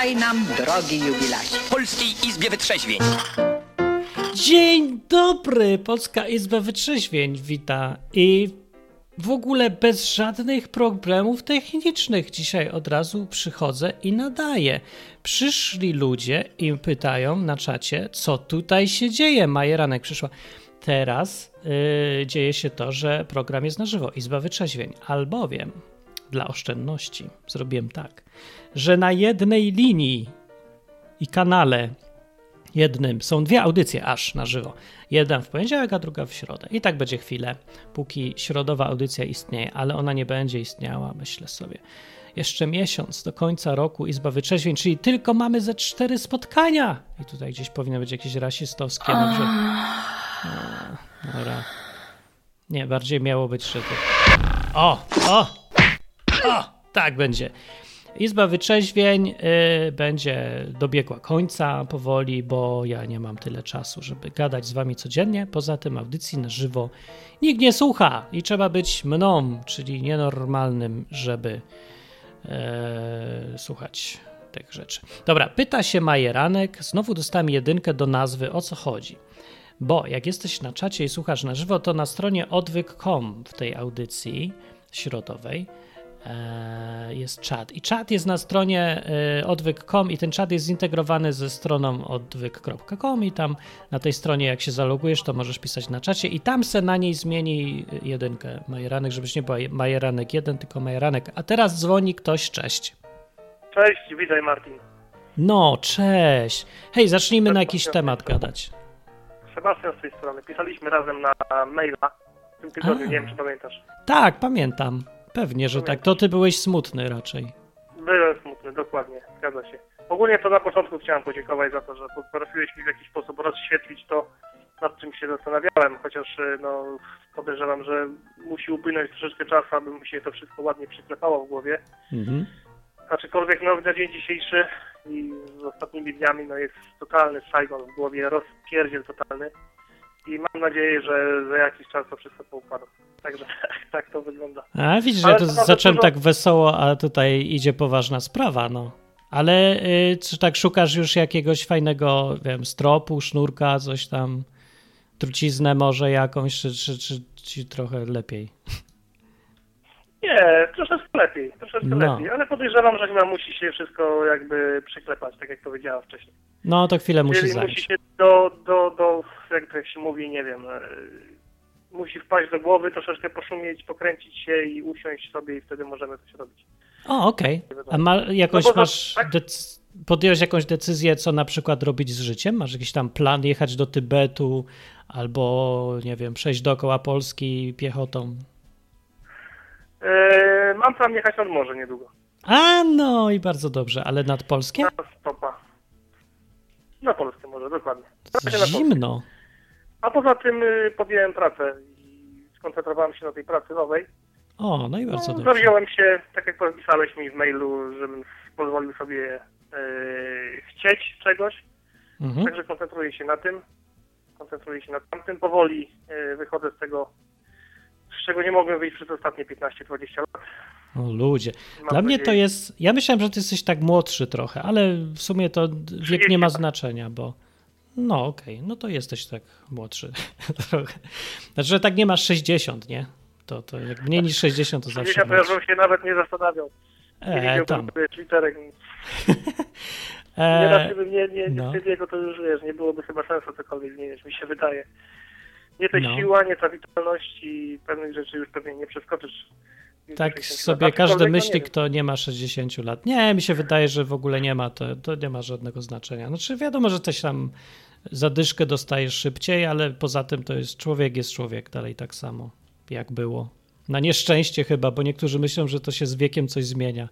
Witaj nam, drogi jubilacie. Polskiej Izbie Wytrzeźwień. Dzień dobry! Polska Izba Wytrzeźwień wita i w ogóle bez żadnych problemów technicznych dzisiaj od razu przychodzę i nadaję. Przyszli ludzie i pytają na czacie, co tutaj się dzieje. Majeranek przyszła. Teraz yy, dzieje się to, że program jest na żywo, Izba Wytrzeźwień, albowiem dla oszczędności zrobiłem tak, że na jednej linii i kanale jednym są dwie audycje aż na żywo. Jedna w poniedziałek, a druga w środę. I tak będzie chwilę, póki środowa audycja istnieje, ale ona nie będzie istniała, myślę sobie. Jeszcze miesiąc do końca roku Izba Wytrzeźwień, czyli tylko mamy ze cztery spotkania. I tutaj gdzieś powinno być jakieś rasistowskie. Dobrze. No, dobra. Nie, bardziej miało być, że to... O, o, o, tak będzie. Izba Wytrzeźwień y, będzie dobiegła końca powoli, bo ja nie mam tyle czasu, żeby gadać z wami codziennie. Poza tym audycji na żywo nikt nie słucha i trzeba być mną, czyli nienormalnym, żeby e, słuchać tych rzeczy. Dobra, pyta się Majeranek. Znowu dostałem jedynkę do nazwy. O co chodzi? Bo jak jesteś na czacie i słuchasz na żywo, to na stronie odwyk.com w tej audycji środowej jest czat. I czat jest na stronie e, odwyk.com i ten czat jest zintegrowany ze stroną odwyk.com i tam na tej stronie jak się zalogujesz, to możesz pisać na czacie i tam se na niej zmieni jedynkę Majeranek, żebyś nie była Majeranek 1, tylko Majeranek. A teraz dzwoni ktoś, cześć. Cześć, witaj Martin. No, cześć. Hej, zacznijmy na jakiś temat gadać. Sebastian z tej strony. Pisaliśmy razem na maila w tym tygodniu, A. nie wiem czy pamiętasz. Tak, pamiętam. Pewnie, że tak. To ty byłeś smutny raczej. Byłem smutny, dokładnie, zgadza się. Ogólnie to na początku chciałem podziękować za to, że potrafiłeś mi w jakiś sposób rozświetlić to, nad czym się zastanawiałem, chociaż y, no, podejrzewam, że musi upłynąć troszeczkę czasu, aby mi się to wszystko ładnie przyklepało w głowie. Mhm. Aczkolwiek no, na dzień dzisiejszy i z ostatnimi dniami no, jest totalny Saigon w głowie, rozpierdziel totalny i mam nadzieję, że za jakiś czas to wszystko poukłada. Także tak to wygląda. A widzisz, że Ale to zacząłem dużo- tak wesoło, a tutaj idzie poważna sprawa, no. Ale y, czy tak szukasz już jakiegoś fajnego, wiem, stropu, sznurka, coś tam, truciznę może jakąś, czy, czy, czy ci trochę lepiej? Nie, troszeczkę lepiej, troszeczkę No. lepiej, ale podejrzewam, że chyba musi się wszystko jakby przyklepać, tak jak powiedziałem wcześniej. No to chwilę musi Czyli zająć. musi się do, do, do, jak to się mówi, nie wiem, e, musi wpaść do głowy, troszeczkę poszumieć, pokręcić się i usiąść sobie i wtedy możemy coś robić. O, okej. A ma, No masz, tak? podjąłeś jakąś decyzję, co na przykład robić z życiem? Masz jakiś tam plan jechać do Tybetu albo, nie wiem, przejść dookoła Polski piechotą? E, mam plan jechać nad morze niedługo. A, no i bardzo dobrze, ale nad Polskiem? Na stopa. Na Polsce może, dokładnie. Polsce. Zimno. A poza tym y, podjąłem pracę i skoncentrowałem się na tej pracy nowej. O, no i bardzo No, dobrze. zawziąłem się, tak jak pisałeś mi w mailu, żebym pozwolił sobie e, chcieć czegoś, Mhm. także koncentruję się na tym, koncentruję się na tamtym. Powoli e, wychodzę z tego, z czego nie mogłem wyjść przez ostatnie 15-20 lat. O ludzie. Mam Dla mnie to jest. Ja myślałem, że ty jesteś tak młodszy trochę, ale w sumie to wiek nie ma 30 lat. znaczenia, bo. No okej, no to jesteś tak młodszy trochę. Znaczy, że tak nie masz 60, nie? To, to jak mniej niż 60 to zawsze. Ja to ja młodszy. bym się nawet nie zastanawiał. E, tam. Twitterek. Nie E, bym nie, nie, nie no. wstydził, to już wiesz, nie byłoby chyba sensu cokolwiek zmieniać, mi się wydaje. Nie ta No. siła, nie ta witalność i pewnych rzeczy już pewnie nie przeskoczysz. tak 60 sobie lat. każdy no myśli, nie kto nie ma 60 lat. Nie, mi się wydaje, że w ogóle nie ma, to, to nie ma żadnego znaczenia. Znaczy wiadomo, że coś tam zadyszkę dostajesz szybciej, ale poza tym to jest człowiek jest człowiek dalej tak samo, jak było. Na nieszczęście chyba, bo niektórzy myślą, że to się z wiekiem coś zmienia.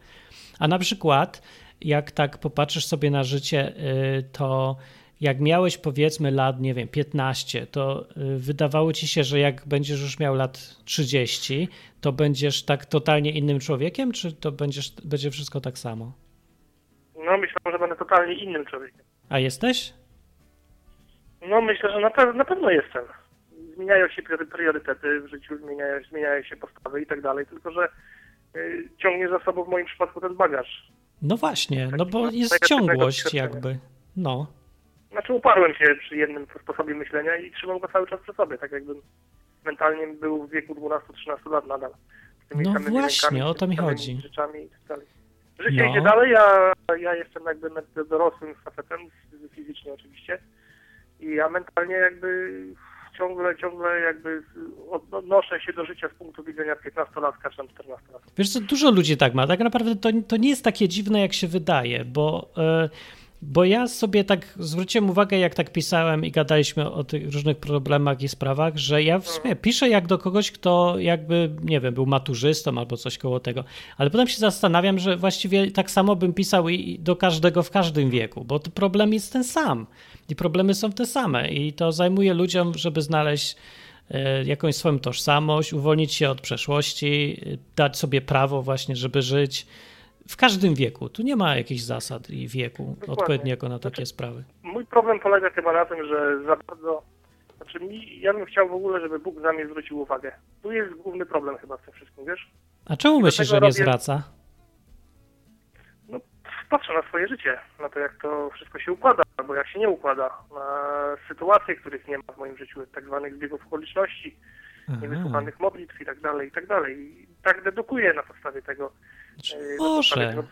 A na przykład, jak tak popatrzysz sobie na życie, y, to jak miałeś powiedzmy lat, nie wiem, 15, to y, wydawało ci się, że jak będziesz już miał lat 30, to będziesz tak totalnie innym człowiekiem, czy to będziesz, będzie wszystko tak samo? No myślę, że będę totalnie innym człowiekiem. A jesteś? No myślę, że na, pe- na pewno jestem. Zmieniają się priory- priorytety w życiu, zmieniają, zmieniają się postawy i tak dalej, tylko że y, ciągnie za sobą w moim przypadku ten bagaż No właśnie, no bo jest ciągłość jakby. No. Znaczy uparłem się przy jednym sposobie myślenia i trzymam go cały czas przy sobie, tak jakbym mentalnie był w wieku 12-13 lat nadal. Z tymi No samymi właśnie, o to mi chodzi. Rzeczami i tak dalej. Życie No. idzie dalej, a ja jestem jakby dorosłym facetem, fizycznie oczywiście, i ja mentalnie jakby ciągle, ciągle jakby od- odnoszę się do życia z punktu widzenia 15-latka czy tam 14-latka. Wiesz co, dużo ludzi tak ma. Tak naprawdę to, to nie jest takie dziwne, jak się wydaje, bo, e, bo ja sobie tak zwróciłem uwagę, jak tak pisałem i gadaliśmy o tych różnych problemach i sprawach, że ja w sumie piszę jak do kogoś, kto jakby, nie wiem, był maturzystą albo coś koło tego, ale potem się zastanawiam, że właściwie tak samo bym pisał i do każdego w każdym wieku, bo to problem jest ten sam. I problemy są te same. I to zajmuje ludziom, żeby znaleźć e, jakąś swoją tożsamość, uwolnić się od przeszłości, e, dać sobie prawo właśnie, żeby żyć w każdym wieku. Tu nie ma jakichś zasad i wieku Dokładnie. odpowiedniego na takie sprawy. Mój problem polega chyba na tym, że za bardzo. Znaczy, mi, ja bym chciał w ogóle, żeby Bóg na mnie zwrócił uwagę. Tu jest główny problem chyba w tym wszystkim, wiesz? A czemu myślisz, że nie robię- zwraca? No, patrzę na swoje życie, na to, jak to wszystko się układa, albo jak się nie układa, na sytuacje, których nie ma w moim życiu, tak zwanych zbiegów okoliczności, niewysłuchanych modlitw i tak dalej, i tak dalej. Tak dedukuję na podstawie tego, e, Może,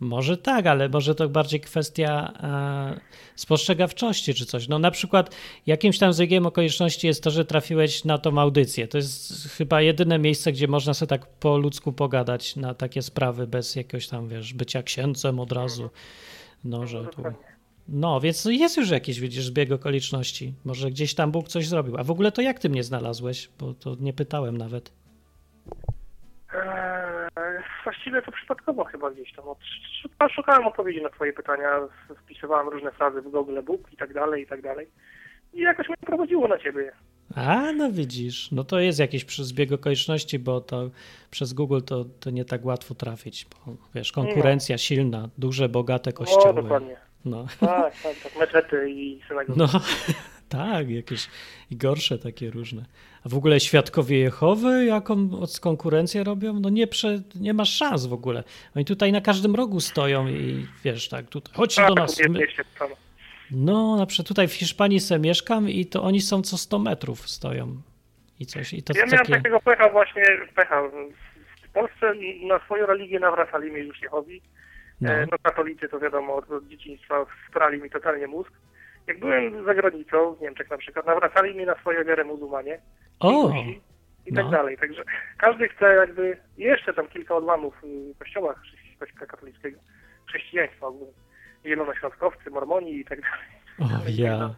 może tak, ale może to bardziej kwestia e, spostrzegawczości czy coś. No na przykład jakimś tam zbiegiem okoliczności jest to, że trafiłeś na tą audycję. To jest chyba jedyne miejsce, gdzie można sobie tak po ludzku pogadać na takie sprawy bez jakiegoś tam, wiesz, bycia księdzem od razu. No, że tu... No, więc jest już jakiś, widzisz, zbieg okoliczności. Może gdzieś tam Bóg coś zrobił. A w ogóle to jak ty mnie znalazłeś? Bo to nie pytałem nawet. Eee, właściwie to przypadkowo chyba gdzieś tam. Od, szukałem odpowiedzi na twoje pytania, wpisywałem różne frazy w Google Book i tak dalej, i tak dalej. I jakoś mnie prowadziło na ciebie. A, no widzisz, no to jest jakiś zbieg okoliczności, bo to przez Google to, to nie tak łatwo trafić, bo wiesz, konkurencja silna, duże, bogate No, kościoły. dokładnie. No, Tak, tak, tak. Meczety i synagogi. no tak, jakieś i gorsze takie różne. W ogóle świadkowie Jehowy, jaką konkurencję robią? No nie, prze, nie masz szans w ogóle. Oni tutaj na każdym rogu stoją i wiesz, tak, tutaj, chodźcie tak, do nas. jest My, no, na przykład tutaj w Hiszpanii se mieszkam i to oni są co 100 metrów stoją. I coś, i to Ja miałem takie... takiego pecha właśnie, pecha. W Polsce na swoją religię nawracali mnie już Jehowi. No. No. no katolicy to wiadomo, od, dzieciństwa sprali mi totalnie mózg. Jak byłem za granicą, w Niemczech na przykład, nawracali mnie na swoją wiarę muzułmanie. O, Hindusi I tak no. dalej. Także każdy chce jakby, jeszcze tam kilka odłamów y, kościoła chrześci- kościoła katolickiego, chrześcijaństwa ogólnie. Zielonoświątkowcy, mormoni i tak dalej. o ja.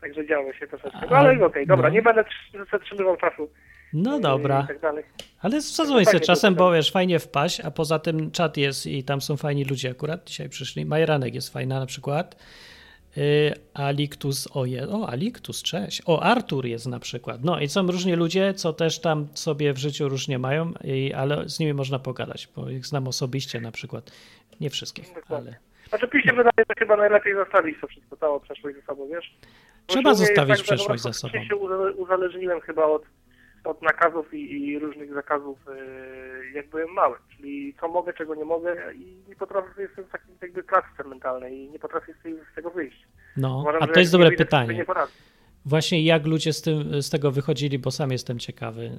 Także działo się troszeczkę. No ale okej, dobra, no. nie będę tr- zatrzymywał czasu. No y, dobra, I tak ale zadzwoń sobie czasem, bo wiesz, fajnie wpaść, a poza tym czat jest i tam są fajni ludzie akurat, dzisiaj przyszli. Majeranek jest fajna na przykład. Y, Aliktus, o, je, o Aliktus, cześć. O, Artur jest na przykład. No i są różni ludzie, co też tam sobie w życiu różnie mają, i, ale z nimi można pogadać, bo ich znam osobiście na przykład. Nie wszystkich, ale... Znaczy mi się wydaje, że chyba najlepiej zostawić to wszystko, całą przeszłość ze sobą, wiesz? Trzeba zostawić tak, przeszłość za sobą. się uza- uzależniłem chyba od, od nakazów i, i różnych zakazów, yy, jak byłem mały. Czyli co mogę, czego nie mogę i nie potrafię, jestem w takiej jakby klatce mentalnej i nie potrafię z, tej, z tego wyjść. No, Uważam, a to jest dobre pytanie. Właśnie jak ludzie z, tym, z tego wychodzili, bo sam jestem ciekawy.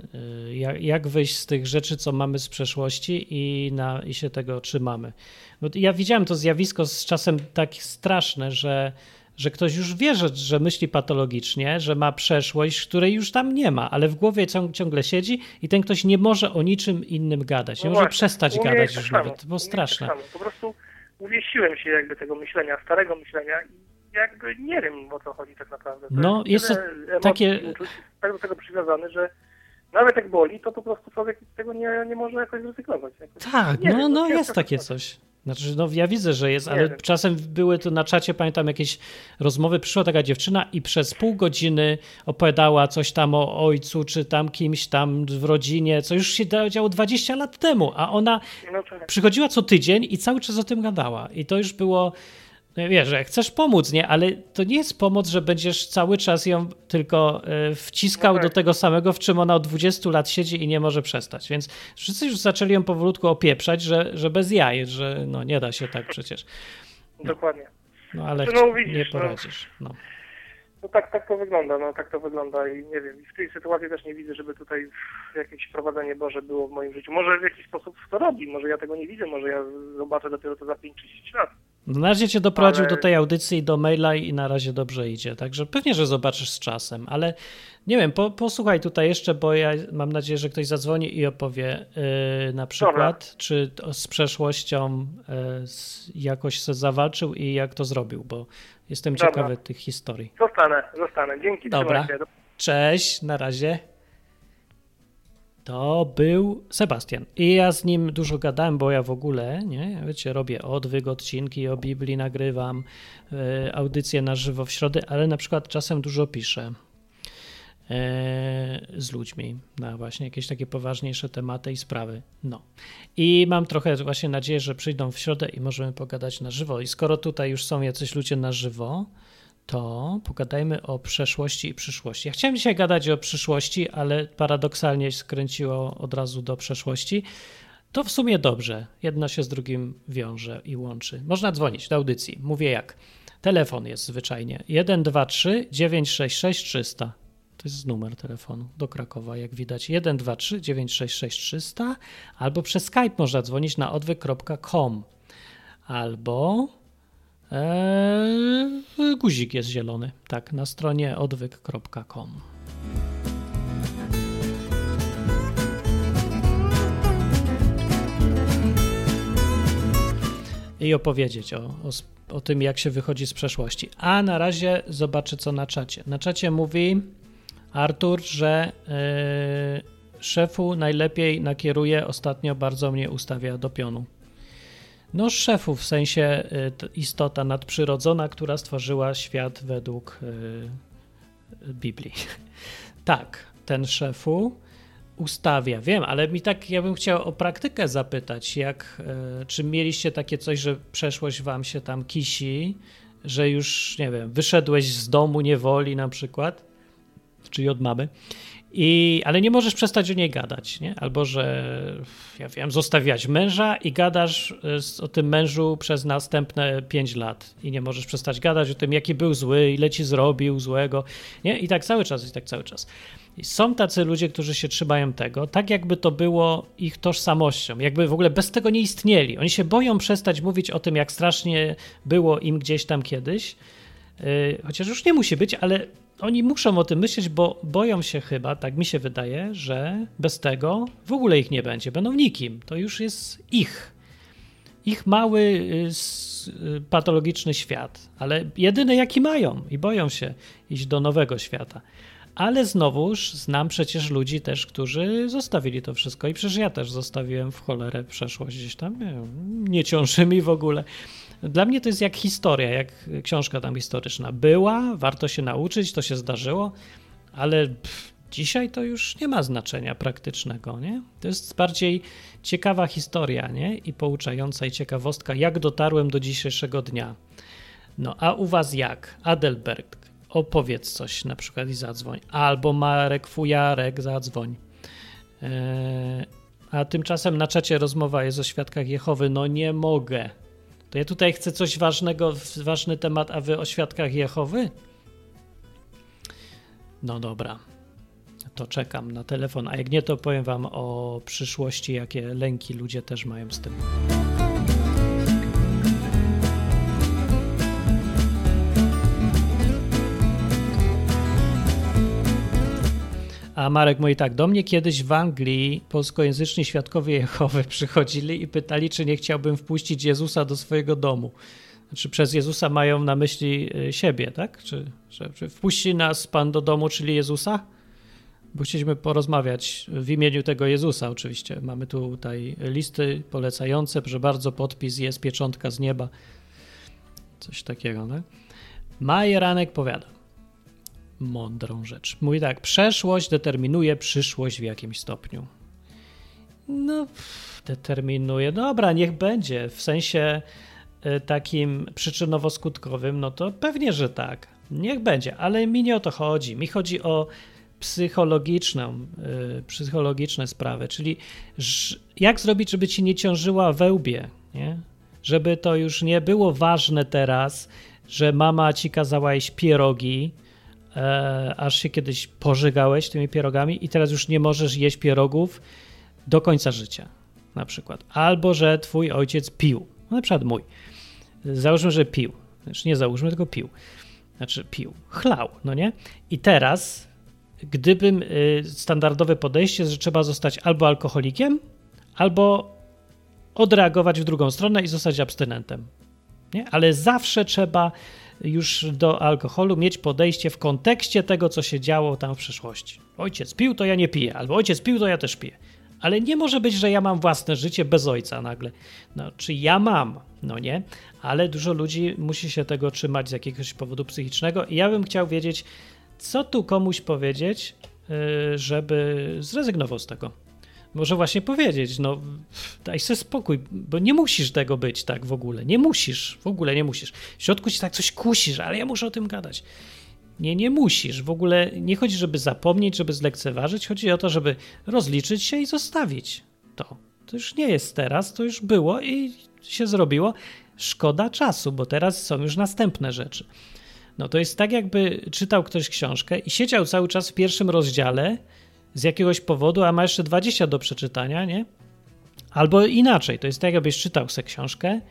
y, Jak, jak wyjść z tych rzeczy, co mamy z przeszłości i, na, i się tego trzymamy. Bo ja widziałem to zjawisko z czasem tak straszne, że, że ktoś już wie, że, że myśli patologicznie, że ma przeszłość, której już tam nie ma, ale w głowie ciąg, ciągle siedzi i ten ktoś nie może o niczym innym gadać. Nie No może właśnie, przestać gadać tak już samo. nawet. Jest straszne. Tak samo. po prostu uwiesiłem się jakby tego myślenia, starego myślenia i jakby nie wiem o co chodzi tak naprawdę. To No, jest to takie- uczuć, tak do tego przywiązany, że nawet jak boli, to po prostu człowiek tego nie, nie może jakoś zrezygnować. Jakoś, Tak, nie no, wiem, no ciężko jest takie coś. Znaczy, no ja widzę, że jest, ale czasem były tu na czacie, pamiętam jakieś rozmowy, przyszła taka dziewczyna i przez pół godziny opowiadała coś tam o ojcu, czy tam kimś tam w rodzinie, co już się działo 20 lat temu, a ona No tak. przychodziła co tydzień i cały czas o tym gadała. I to już było wiesz, że chcesz pomóc, nie? Ale to nie jest pomoc, że będziesz cały czas ją tylko y, wciskał No tak. do tego samego, w czym ona od 20 lat siedzi i nie może przestać. Więc wszyscy już zaczęli ją powolutku opieprzać, że, że bez jaj, że no nie da się tak przecież. Dokładnie. No ale No, widzisz, nie no. poradzisz. No. No tak, tak to wygląda, no tak to wygląda i nie wiem, w tej sytuacji też nie widzę, żeby tutaj jakieś wprowadzenie Boże było w moim życiu. Może w jakiś sposób to robi, może ja tego nie widzę, może ja zobaczę dopiero to za 5-30 lat. No, Na razie cię doprowadził Ale- do tej audycji i do maila i na razie dobrze idzie. Także pewnie, że zobaczysz z czasem, ale nie wiem, po, posłuchaj tutaj jeszcze, bo ja mam nadzieję, że ktoś zadzwoni i opowie yy, na przykład, czy to z przeszłością yy, z, jakoś se zawalczył i jak to zrobił, bo jestem Dobra. ciekawy tych historii. Zostanę, zostanę. Dzięki, Dobra. Cześć, na razie. To był Sebastian. I ja z nim dużo gadałem, bo ja w ogóle, nie, wiecie, robię odwyk, odcinki o Biblii, nagrywam e, audycje na żywo w środę, ale na przykład czasem dużo piszę e, z ludźmi na właśnie jakieś takie poważniejsze tematy i sprawy. No. I mam trochę właśnie nadzieję, że przyjdą w środę i możemy pogadać na żywo. I skoro tutaj już są jacyś ludzie na żywo, to pogadajmy o przeszłości i przyszłości. Ja chciałem dzisiaj gadać o przyszłości, ale paradoksalnie skręciło od razu do przeszłości. To w sumie dobrze. Jedno się z drugim wiąże i łączy. Można dzwonić do audycji. Mówię jak. Telefon jest zwyczajnie 123 966 300. To jest numer telefonu do Krakowa, jak widać. 123 966 300 albo przez Skype można dzwonić na odwyk.com albo Eee, guzik jest zielony, tak, na stronie odwyk.com. I opowiedzieć o, o, o tym, jak się wychodzi z przeszłości. A na razie zobaczę, co na czacie. Na czacie mówi Artur, że yy, szefu najlepiej nakieruje, ostatnio bardzo mnie ustawia do pionu. No, szefu, w sensie y, istota nadprzyrodzona, która stworzyła świat według y, Biblii. tak, ten szefu ustawia. Wiem, ale mi tak, ja bym chciał o praktykę zapytać, jak, y, czy mieliście takie coś, że przeszłość wam się tam kisi, że już, nie wiem, wyszedłeś z domu niewoli na przykład, czyli od mamy, i, ale nie możesz przestać o niej gadać, nie? Albo, że ja wiem, zostawiać męża i gadasz z- o tym mężu przez następne 5 lat i nie możesz przestać gadać o tym, jaki był zły, ile ci zrobił złego, nie? I tak cały czas, i tak cały czas. I są tacy ludzie, którzy się trzymają tego, tak jakby to było ich tożsamością, jakby w ogóle bez tego nie istnieli. Oni się boją przestać mówić o tym, jak strasznie było im gdzieś tam kiedyś, Yy, chociaż już nie musi być, ale oni muszą o tym myśleć, bo boją się chyba, tak mi się wydaje, że bez tego w ogóle ich nie będzie, będą nikim. To już jest ich. Ich mały, y, y, patologiczny świat, ale jedyny jaki mają i boją się iść do nowego świata. Ale znowuż znam przecież ludzi też, którzy zostawili to wszystko i przecież ja też zostawiłem w cholerę przeszłość gdzieś tam, nie, nie ciąży mi w ogóle. Dla mnie to jest jak historia, jak książka tam historyczna. Była, warto się nauczyć, to się zdarzyło, ale pff, dzisiaj to już nie ma znaczenia praktycznego, nie? To jest bardziej ciekawa historia, nie? I pouczająca i ciekawostka, jak dotarłem do dzisiejszego dnia. No, a u was jak? Adelberg, opowiedz coś na przykład i zadzwoń. Albo Marek Fujarek, zadzwoń. Eee, a tymczasem na czacie rozmowa jest o świadkach Jehowy. No nie mogę. To ja tutaj chcę coś ważnego, ważny temat, a wy o świadkach Jehowy? No dobra. To czekam na telefon, a jak nie, to powiem wam o przyszłości, jakie lęki ludzie też mają z tym. A Marek mówi tak, do mnie kiedyś w Anglii polskojęzyczni świadkowie Jehowy przychodzili i pytali, czy nie chciałbym wpuścić Jezusa do swojego domu. Znaczy przez Jezusa mają na myśli y, siebie, tak? Czy, czy wpuści nas Pan do domu, czyli Jezusa? Bo chcieliśmy porozmawiać w imieniu tego Jezusa oczywiście. Mamy tutaj listy polecające, proszę bardzo, podpis jest, pieczątka z nieba. Coś takiego, tak? Majeranek powiada mądrą rzecz. Mówi tak, przeszłość determinuje przyszłość w jakimś stopniu. No, determinuje. Dobra, niech będzie. W sensie y, takim przyczynowo-skutkowym, no to pewnie, że tak. Niech będzie, ale mi nie o to chodzi. Mi chodzi o psychologiczną, y, psychologiczne sprawy, czyli jak zrobić, żeby ci nie ciążyła we łbie, nie? Żeby to już nie było ważne teraz, że mama ci kazała jeść pierogi, e, aż się kiedyś pożygałeś tymi pierogami i teraz już nie możesz jeść pierogów do końca życia, na przykład. Albo, że twój ojciec pił, no, na przykład mój. Załóżmy, że pił. Znaczy nie załóżmy, tylko pił. Znaczy pił, chlał, no nie? I teraz, gdybym y, standardowe podejście, że trzeba zostać albo alkoholikiem, albo odreagować w drugą stronę i zostać abstynentem. Nie? Ale zawsze trzeba już do alkoholu mieć podejście w kontekście tego, co się działo tam w przeszłości. Ojciec pił, to ja nie piję, albo ojciec pił, to ja też piję. Ale nie może być, że ja mam własne życie bez ojca nagle. No, czy ja mam? No nie, ale dużo ludzi musi się tego trzymać z jakiegoś powodu psychicznego i ja bym chciał wiedzieć, co tu komuś powiedzieć, y, żeby zrezygnował z tego. Może właśnie powiedzieć, no daj sobie spokój, bo nie musisz tego być tak w ogóle. Nie musisz, w ogóle nie musisz. W środku ci tak coś kusisz, ale ja muszę o tym gadać. Nie, nie musisz. W ogóle nie chodzi, żeby zapomnieć, żeby zlekceważyć. Chodzi o to, żeby rozliczyć się i zostawić to. To już nie jest teraz, to już było i się zrobiło. Szkoda czasu, bo teraz są już następne rzeczy. No to jest tak, jakby czytał ktoś książkę i siedział cały czas w pierwszym rozdziale z jakiegoś powodu, a ma jeszcze 20 do przeczytania, nie? Albo inaczej, to jest tak, jakbyś czytał sobie książkę,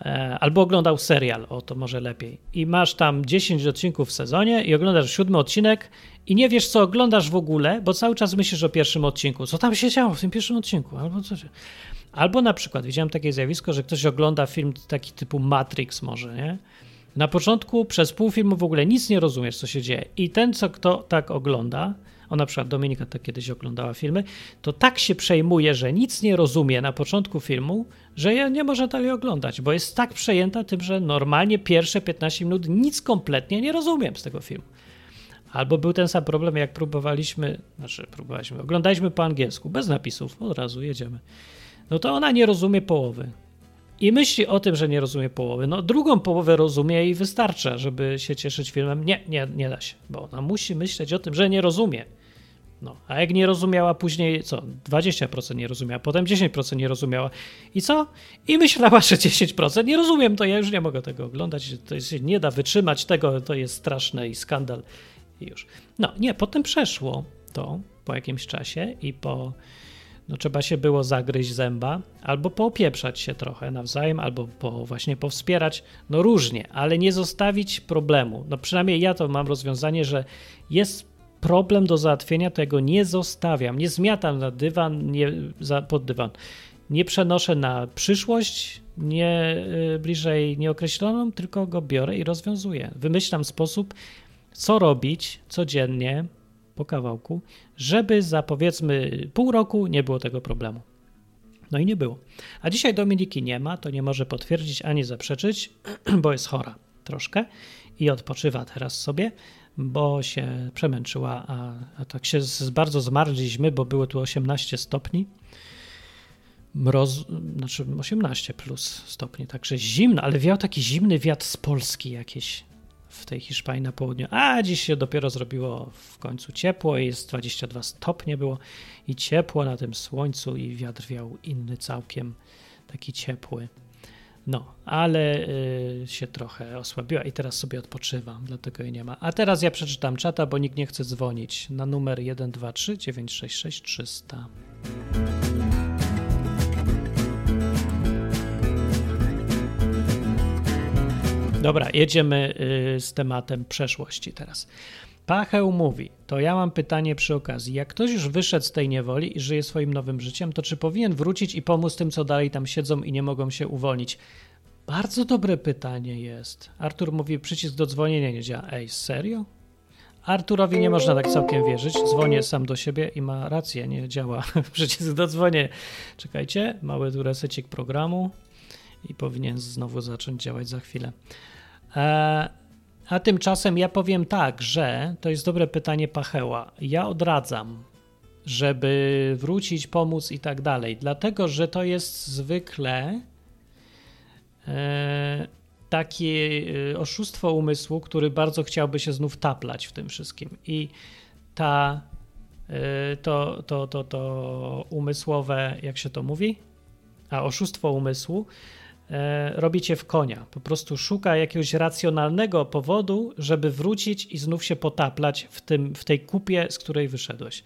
e, albo oglądał serial, o to może lepiej. I masz tam 10 odcinków w sezonie i oglądasz siódmy odcinek i nie wiesz, co oglądasz w ogóle, bo cały czas myślisz o pierwszym odcinku. Co tam się działo w tym pierwszym odcinku? Albo coś. Albo na przykład widziałem takie zjawisko, że ktoś ogląda film taki typu Matrix może, nie? Na początku przez pół filmu w ogóle nic nie rozumiesz, co się dzieje. I ten, co kto tak ogląda, o na przykład Dominika tak kiedyś oglądała filmy, to tak się przejmuje, że nic nie rozumie na początku filmu, że nie może dalej oglądać, bo jest tak przejęta tym, że normalnie pierwsze 15 minut nic kompletnie nie rozumiem z tego filmu. Albo był ten sam problem, jak próbowaliśmy, znaczy próbowaliśmy, oglądaliśmy po angielsku, bez napisów, od razu jedziemy. No to ona nie rozumie połowy. I myśli o tym, że nie rozumie połowy. No, drugą połowę rozumie i wystarcza, żeby się cieszyć filmem. Nie, nie, nie da się, bo ona musi myśleć o tym, że nie rozumie. No, a jak nie rozumiała później, co? 20% nie rozumiała, potem 10% nie rozumiała. I co? I myślała, że 10% nie rozumiem, to ja już nie mogę tego oglądać. To się nie da wytrzymać tego, to jest straszne i skandal. I już. No, nie, potem przeszło to po jakimś czasie i po no trzeba się było zagryźć zęba, albo poopieprzać się trochę nawzajem, albo po, właśnie powspierać, no różnie, ale nie zostawić problemu. No przynajmniej ja to mam rozwiązanie, że jest problem do załatwienia, to ja go nie zostawiam, nie zmiatam na dywan, nie, za, pod dywan. Nie przenoszę na przyszłość, nie y, bliżej nieokreśloną, tylko go biorę i rozwiązuję. Wymyślam sposób, co robić codziennie, po kawałku, żeby za powiedzmy pół roku nie było tego problemu. No i nie było. A dzisiaj Dominiki nie ma, to nie może potwierdzić ani zaprzeczyć, bo jest chora troszkę i odpoczywa teraz sobie, bo się przemęczyła, a, a tak się z, bardzo zmarliśmy, bo było tu 18 stopni. Mroz, znaczy 18 plus stopni, także zimno, ale wiał taki zimny wiatr z Polski jakieś w tej Hiszpanii na południu, a dziś się dopiero zrobiło w końcu ciepło i jest 22 stopnie było i ciepło na tym słońcu i wiatr wiał inny całkiem, taki ciepły. No, ale y, się trochę osłabiła i teraz sobie odpoczywam, dlatego jej nie ma. A teraz ja przeczytam czata, bo nikt nie chce dzwonić na numer 123 966 300. Dobra, jedziemy y, z tematem przeszłości teraz. Pacheł mówi, to ja mam pytanie przy okazji. Jak ktoś już wyszedł z tej niewoli i żyje swoim nowym życiem, to czy powinien wrócić i pomóc tym, co dalej tam siedzą i nie mogą się uwolnić? Bardzo dobre pytanie jest. Artur mówi, przycisk do dzwonienia nie działa. Ej, serio? Arturowi nie można tak całkiem wierzyć. Dzwonię sam do siebie i ma rację, nie działa przycisk do dzwonienia. Czekajcie, mały tu resecik programu i powinien znowu zacząć działać za chwilę. E, a tymczasem ja powiem tak, że to jest dobre pytanie Pacheła. Ja odradzam, żeby wrócić, pomóc i tak dalej, dlatego że to jest zwykle. E, takie e, oszustwo umysłu, który bardzo chciałby się znów taplać w tym wszystkim. I ta, to, to, to, to umysłowe, jak się to mówi? A oszustwo umysłu robicie w konia. Po prostu szuka jakiegoś racjonalnego powodu, żeby wrócić i znów się potaplać w, tym, w tej kupie, z której wyszedłeś.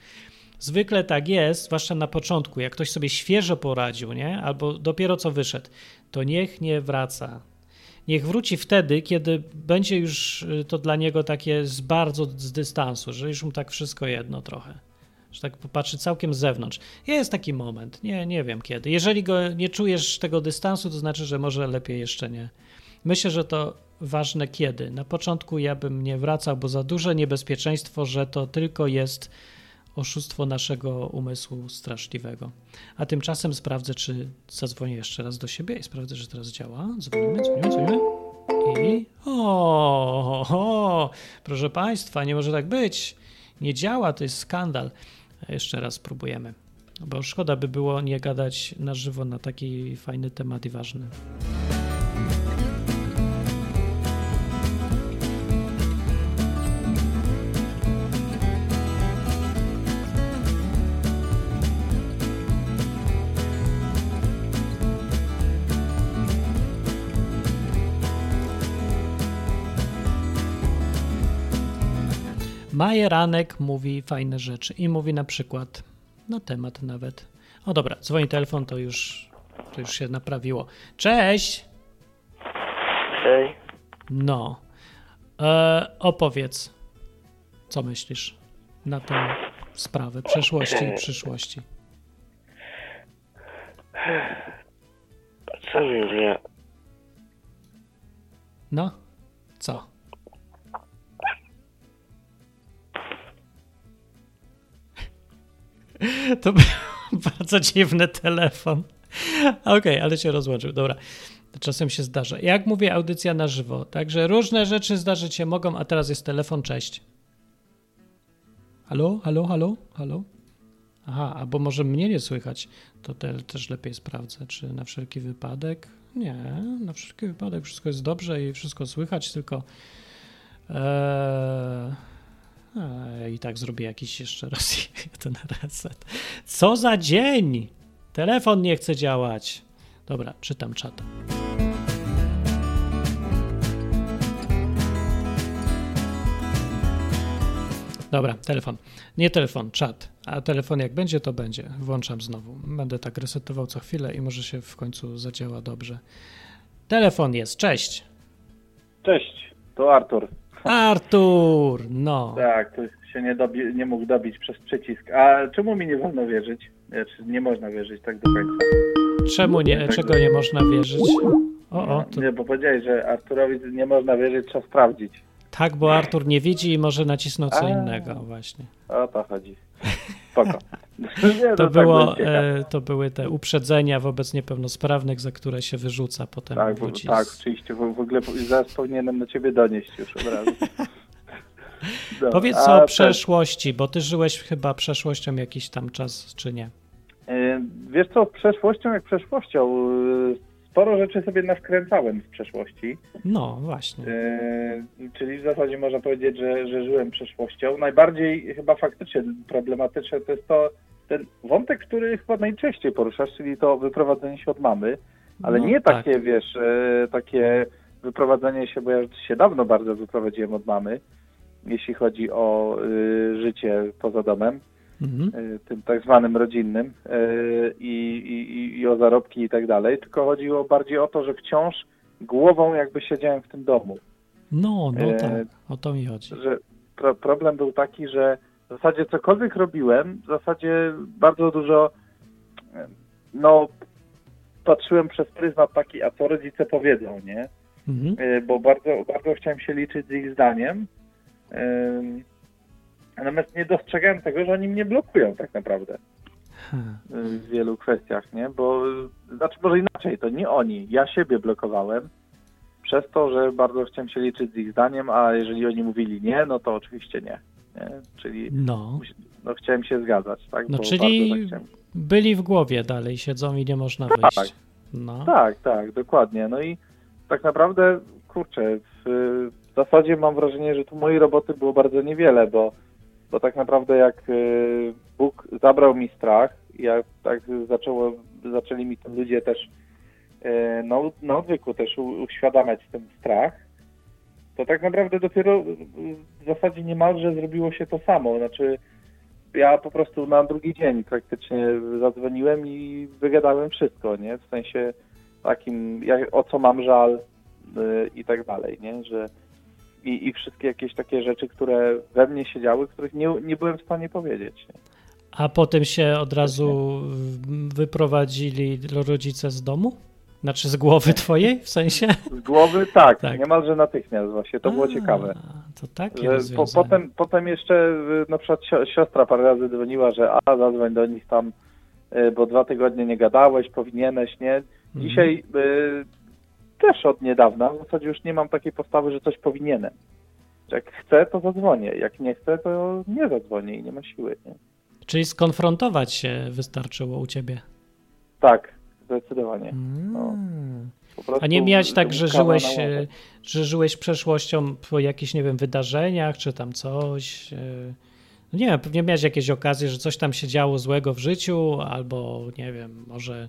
Zwykle tak jest, zwłaszcza na początku, jak ktoś sobie świeżo poradził, nie? albo dopiero co wyszedł, to niech nie wraca. Niech wróci wtedy, kiedy będzie już y, to dla niego takie z bardzo z dystansu, że już mu tak wszystko jedno trochę. Że tak popatrzy całkiem z zewnątrz. Jest taki moment, nie, nie wiem kiedy. Jeżeli go nie czujesz tego dystansu, to znaczy, że może lepiej jeszcze nie. Myślę, że to ważne kiedy. Na początku ja bym nie wracał, bo za duże niebezpieczeństwo, że to tylko jest oszustwo naszego umysłu straszliwego. A tymczasem sprawdzę, czy zadzwonię jeszcze raz do siebie i sprawdzę, że teraz działa. Dzwonimy, dzwonimy, dzwonimy. I o, o, proszę Państwa, nie może tak być. Nie działa, to jest skandal. Jeszcze raz spróbujemy. Bo szkoda by było nie gadać na żywo na taki fajny temat i ważny. Majeranek mówi fajne rzeczy i mówi na przykład na temat nawet. O dobra, dzwoni telefon, to już, to już się naprawiło. Cześć! Hej. No. E, opowiedz, co myślisz na tę sprawę przeszłości i przyszłości. Co wiem, ja No, co? To był bardzo dziwny telefon. Okej, ale się rozłączył. Dobra. Czasem się zdarza. Jak mówię, audycja na żywo. Także różne rzeczy zdarzyć się mogą, a teraz jest telefon. Cześć. Halo, halo, halo, halo? Aha, albo może mnie nie słychać. To te, też lepiej sprawdzę, czy na wszelki wypadek. Nie, na wszelki wypadek wszystko jest dobrze i wszystko słychać, tylko. Eee, I tak zrobię jakiś jeszcze raz jeden reset. Co za dzień! Telefon nie chce działać. Dobra, czytam czat. Dobra, telefon. Nie telefon, czat. A telefon jak będzie, to będzie. Włączam znowu. Będę tak resetował co chwilę i może się w końcu zadziała dobrze. Telefon jest, cześć. Cześć, to Artur. Artur, no. Tak, to się nie, dobi- nie mógł dobić przez przycisk. A czemu mi nie wolno wierzyć? Nie można wierzyć tak do końca. Czemu nie, czego nie można wierzyć? O, o, to Nie, bo powiedziałeś, że Arturowi nie można wierzyć, trzeba sprawdzić. tak, bo Artur nie widzi i może nacisnął co A. innego właśnie. O to chodzi. Spoko. Nie, To, tak było, e, to były te uprzedzenia wobec niepełnosprawnych, za które się wyrzuca potem Tak, ludzi. tak, oczywiście. W, w ogóle zaraz powinienem do ciebie donieść już od razu. Dobra, Powiedz o przeszłości, bo ty żyłeś chyba przeszłością jakiś tam czas, czy nie? E, Wiesz co, przeszłością jak przeszłością. Sporo rzeczy sobie nawkręcałem z przeszłości. No, właśnie. E, czyli w zasadzie można powiedzieć, że, że żyłem przeszłością. Najbardziej chyba faktycznie problematyczne to jest to, ten wątek, który chyba najczęściej poruszasz, czyli to wyprowadzenie się od mamy, ale No, nie tak. takie, wiesz, e, takie wyprowadzenie się, bo ja się dawno bardzo wyprowadziłem od mamy, jeśli chodzi o e, życie poza domem Mhm. y, tym tak zwanym rodzinnym y, i, i, i o zarobki i tak dalej, tylko chodziło bardziej o to, że wciąż głową jakby siedziałem w tym domu. No, no E, tak, o to mi chodzi. Że pro, problem był taki, że w zasadzie cokolwiek robiłem, w zasadzie bardzo dużo no patrzyłem przez pryzmat taki, a co rodzice powiedzą, nie? Mhm. Bo bardzo, bardzo chciałem się liczyć z ich zdaniem. Natomiast nie dostrzegałem tego, że oni mnie blokują tak naprawdę. Ha. w wielu kwestiach, nie? Bo, znaczy może inaczej, to nie oni, ja siebie blokowałem przez to, że bardzo chciałem się liczyć z ich zdaniem, a jeżeli oni mówili nie, no to oczywiście nie. nie? Czyli No, no, chciałem się zgadzać, tak? no Bo czyli bardzo tak byli w głowie dalej, siedzą i nie można Tak. wyjść. No, Tak, tak, dokładnie. No i tak naprawdę, kurczę, w, w zasadzie mam wrażenie, że tu mojej roboty było bardzo niewiele, bo, bo tak naprawdę jak y, Bóg zabrał mi strach, jak tak zaczęło, zaczęli mi tym ludzie też y, na, na odwyku też uświadamiać ten strach, to tak naprawdę dopiero w zasadzie niemalże zrobiło się to samo. Znaczy, ja po prostu na drugi dzień praktycznie zadzwoniłem i wygadałem wszystko, nie? W sensie takim, jak, o co mam żal y, i tak dalej, nie? Że i, i wszystkie jakieś takie rzeczy, które we mnie siedziały, których nie, nie byłem w stanie powiedzieć. A potem się od razu wyprowadzili rodzice z domu? Znaczy z głowy twojej w sensie? Z głowy tak, Tak. niemalże natychmiast właśnie, to było A, ciekawe. To takie po, potem, potem jeszcze y, na przykład sio- siostra parę razy dzwoniła, że a zadzwoń do nich tam, y, bo dwa tygodnie nie gadałeś, powinieneś, nie? Mhm. Dzisiaj y, też od niedawna w zasadzie już nie mam takiej postawy, że coś powinienem. Jak chcę, to zadzwonię. Jak nie chcę, to nie zadzwonię i nie ma siły. Nie? Czyli skonfrontować się wystarczyło u ciebie. Tak, zdecydowanie. Mm. Prostu A nie miałeś tak, że żyłeś, e, że żyłeś przeszłością po jakichś, nie wiem, wydarzeniach, czy tam coś. e, No nie wiem, pewnie miałeś jakieś okazje, że coś tam się działo złego w życiu, albo nie wiem, może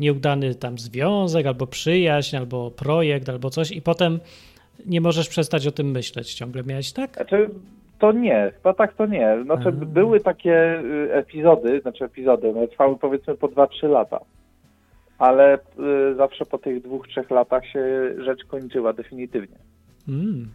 nieudany tam związek, albo przyjaźń, albo projekt, albo coś, i potem nie możesz przestać o tym myśleć. Ciągle miałeś tak? Znaczy, to nie, chyba tak to nie. Znaczy, A. były takie y, epizody, znaczy epizody, one trwały powiedzmy po 2-3 lata. Ale y, zawsze po tych dwóch, trzech latach się rzecz kończyła definitywnie. Mm.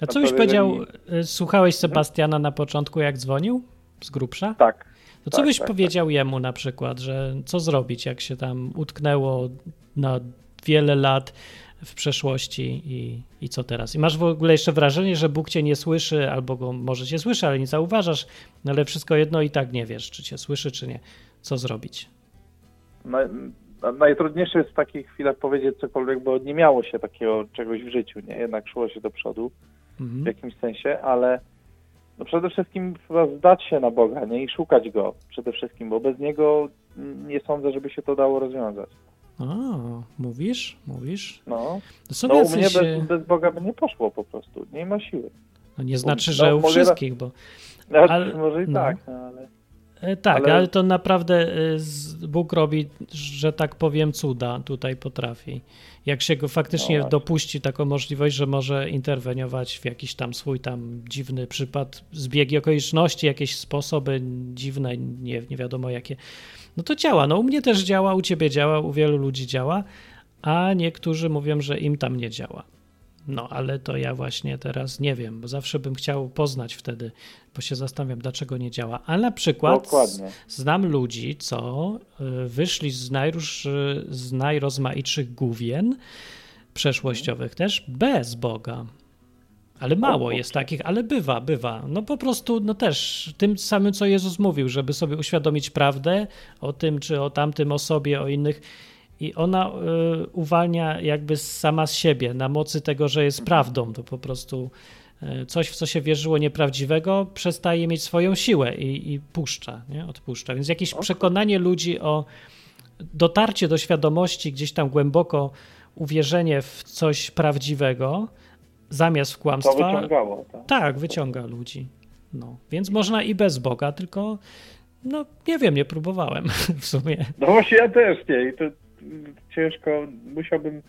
A No co byś powiedział, jeżeli- e, słuchałeś Sebastiana na początku, jak dzwonił z grubsza? Tak. To co Tak, byś tak, powiedział jemu na przykład, że co zrobić, jak się tam utknęło na wiele lat w przeszłości i, i co teraz? I masz w ogóle jeszcze wrażenie, że Bóg cię nie słyszy, albo go może cię słyszy, ale nie zauważasz, no ale wszystko jedno i tak nie wiesz, czy cię słyszy, czy nie. Co zrobić? No, na- najtrudniejsze jest w takich chwilach powiedzieć cokolwiek, bo nie miało się takiego czegoś w życiu, nie? Jednak szło się do przodu w Mhm. jakimś sensie, ale no przede wszystkim chyba zdać się na Boga, nie? I szukać Go przede wszystkim, bo bez Niego nie sądzę, żeby się to dało rozwiązać. O, mówisz? Mówisz? No, no u mnie e, bez, bez Boga by nie poszło po prostu, nie ma siły. no nie znaczy, no, że u mogę- wszystkich, bo No, Ale- może i no. tak, no, ale... E, Tak, ale... Ale- to naprawdę e, Bóg robi, że tak powiem, cuda tutaj potrafi. Jak się go faktycznie No dopuści taką możliwość, że może interweniować w jakiś tam swój tam dziwny przypad, zbiegi okoliczności, jakieś sposoby dziwne, nie, nie wiadomo jakie, no to działa. No u mnie też działa, u ciebie działa, u wielu ludzi działa, a niektórzy mówią, że im tam nie działa. No, ale to ja właśnie teraz nie wiem, bo zawsze bym chciał poznać wtedy, bo się zastanawiam, dlaczego nie działa. Ale na przykład Dokładnie. znam ludzi, co y, wyszli z, najróż, y, z najrozmaitszych główien przeszłościowych też bez Boga. Ale mało jest takich, ale bywa, bywa. No po prostu, no też tym samym, co Jezus mówił, żeby sobie uświadomić prawdę o tym, czy o tamtym, o sobie, o innych. I ona y, uwalnia jakby sama z siebie, na mocy tego, że jest prawdą. To po prostu y, coś, w co się wierzyło nieprawdziwego, przestaje mieć swoją siłę i, i puszcza, nie? odpuszcza. Więc jakieś przekonanie ludzi o dotarcie do świadomości, gdzieś tam głęboko uwierzenie w coś prawdziwego, zamiast w To kłamstwa, wyciągało. Tak. tak, wyciąga ludzi. No, więc można i bez Boga, tylko no nie wiem, nie próbowałem w sumie. No właśnie ja też nie i to ciężko, musiałbym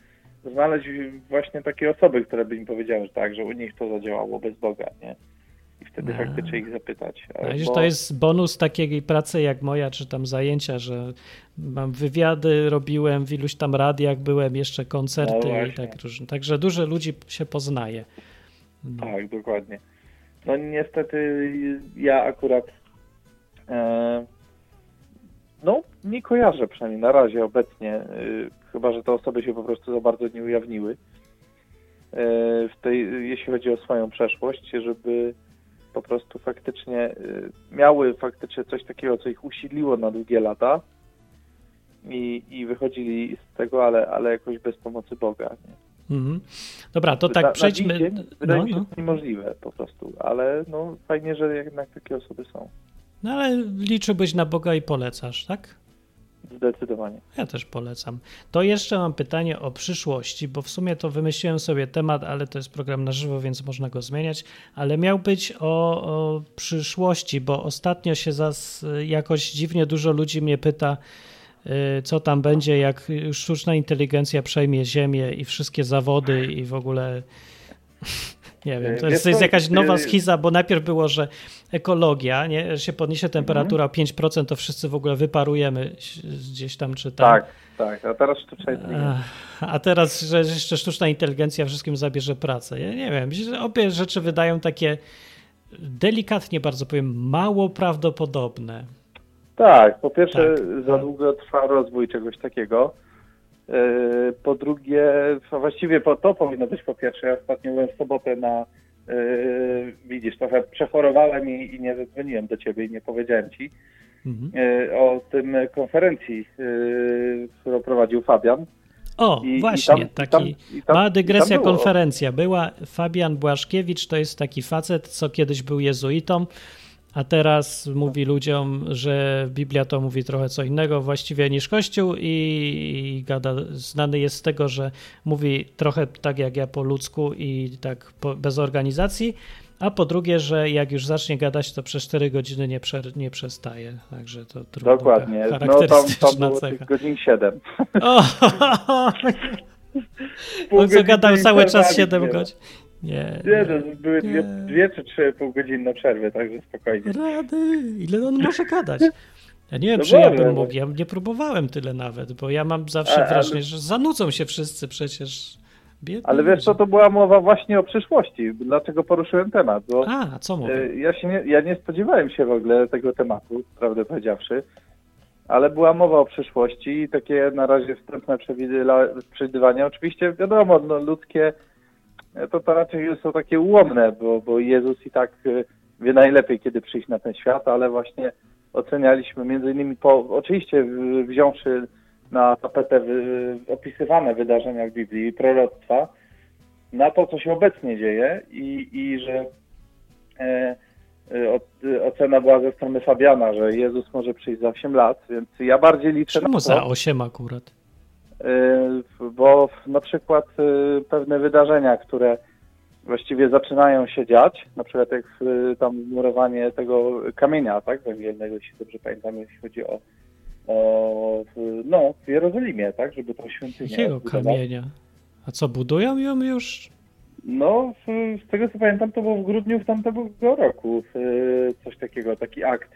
znaleźć właśnie takie osoby, które by mi powiedziały, że tak, że u nich to zadziałało bez Boga, nie? I wtedy A. faktycznie ich zapytać. No, widzisz, Bo- to jest bonus takiej pracy jak moja, czy tam zajęcia, że mam wywiady, robiłem w iluś tam radiach, byłem jeszcze koncerty No i tak różne. Także dużo ludzi się poznaje. No. Tak, dokładnie. No niestety ja akurat e, no nie kojarzę przynajmniej na razie obecnie, e, chyba że te osoby się po prostu za bardzo nie ujawniły e, w tej, jeśli chodzi o swoją przeszłość, żeby po prostu faktycznie e, miały faktycznie coś takiego, co ich usiliło na długie lata i, i wychodzili z tego, ale, ale jakoś bez pomocy Boga. Nie? Mhm. Dobra, to Na- tak na przejdźmy. dziś dzień Wydaje No, mi się, no. to niemożliwe po prostu, ale no fajnie, że jednak takie osoby są. No ale liczyłbyś na Boga i polecasz, tak? Zdecydowanie. Ja też polecam. To jeszcze mam pytanie o przyszłości, bo w sumie to wymyśliłem sobie temat, ale to jest program na żywo, więc można go zmieniać. Ale miał być o, o przyszłości, bo ostatnio się zas, jakoś dziwnie dużo ludzi mnie pyta, y, co tam będzie, jak sztuczna inteligencja przejmie Ziemię i wszystkie zawody i w ogóle. Nie wiem, to jest, to jest jakaś nowa y- schiza, bo najpierw było, że ekologia, nie, że się podniesie temperatura o 5%, to wszyscy w ogóle wyparujemy gdzieś tam czy tam. Tak, tak. A teraz sztuczna inteligencja. A teraz, że jeszcze sztuczna inteligencja wszystkim zabierze pracę. Ja nie wiem, obie rzeczy wydają takie delikatnie bardzo powiem, mało prawdopodobne. Tak, po pierwsze Tak. za długo trwa rozwój czegoś takiego. Yy, Po drugie, a właściwie po to powinno być po pierwsze. Ja ostatnio byłem w sobotę na, yy, widzisz, trochę przechorowałem i, i nie zadzwoniłem do ciebie i nie powiedziałem ci Mhm. yy, o tym konferencji, yy, którą prowadził Fabian. O, I- i właśnie, tam- i taki tam- tam- mała dygresja, tam konferencja. Była Fabian Błaszkiewicz, to jest taki facet, co kiedyś był jezuitą, a teraz mówi ludziom, że Biblia to mówi trochę co innego właściwie niż Kościół i, i gada, znany jest z tego, że mówi trochę tak jak ja po ludzku i tak po, bez organizacji, a po drugie, że jak już zacznie gadać, to przez 4 godziny nie, przer, nie przestaje. Także to trudno. Dokładnie. No tam, tam było godzin 7. O, on co gadał godziny cały czas przerwali 7 dopiero. godzin. Nie, Nie, no, były Nie. dwie czy trzy półgodzinne przerwy, także spokojnie. Rady, ile on może gadać? Ja nie wiem, No czy ja bym no. mógł, ja nie próbowałem tyle nawet, bo ja mam zawsze A, ale- wrażenie, że zanudzą się wszyscy przecież. Biedni Ale wiesz co, to była mowa właśnie o przyszłości. Dlaczego poruszyłem temat? Bo A, co mówię? e, ja, się nie, ja nie spodziewałem się w ogóle tego tematu, prawdę powiedziawszy, ale była mowa o przyszłości i takie na razie wstępne przewidywania. Oczywiście wiadomo, no, ludzkie to, to raczej są takie ułomne, bo, bo Jezus i tak e, wie najlepiej, kiedy przyjść na ten świat, ale właśnie ocenialiśmy między innymi po, oczywiście wziąwszy na tapetę opisywane wydarzenia w Biblii i proroctwa, na to, co się obecnie dzieje i, i że e, e, e, ocena była ze strony Fabiana, że Jezus może przyjść za 8 lat, więc ja bardziej liczę Czemu na za to, 8 akurat? E, bo na przykład e, pewne wydarzenia, które właściwie zaczynają się dziać, na przykład jak e, tam murowanie tego kamienia, tak, węgielnego, jeśli dobrze pamiętam, jeśli chodzi o, o no, w Jerozolimie, tak, żeby tą świątynię Jakiego kamienia? A co, budują ją już? No, z, tego co pamiętam, to było w grudniu w tamtego roku y, coś takiego, taki akt.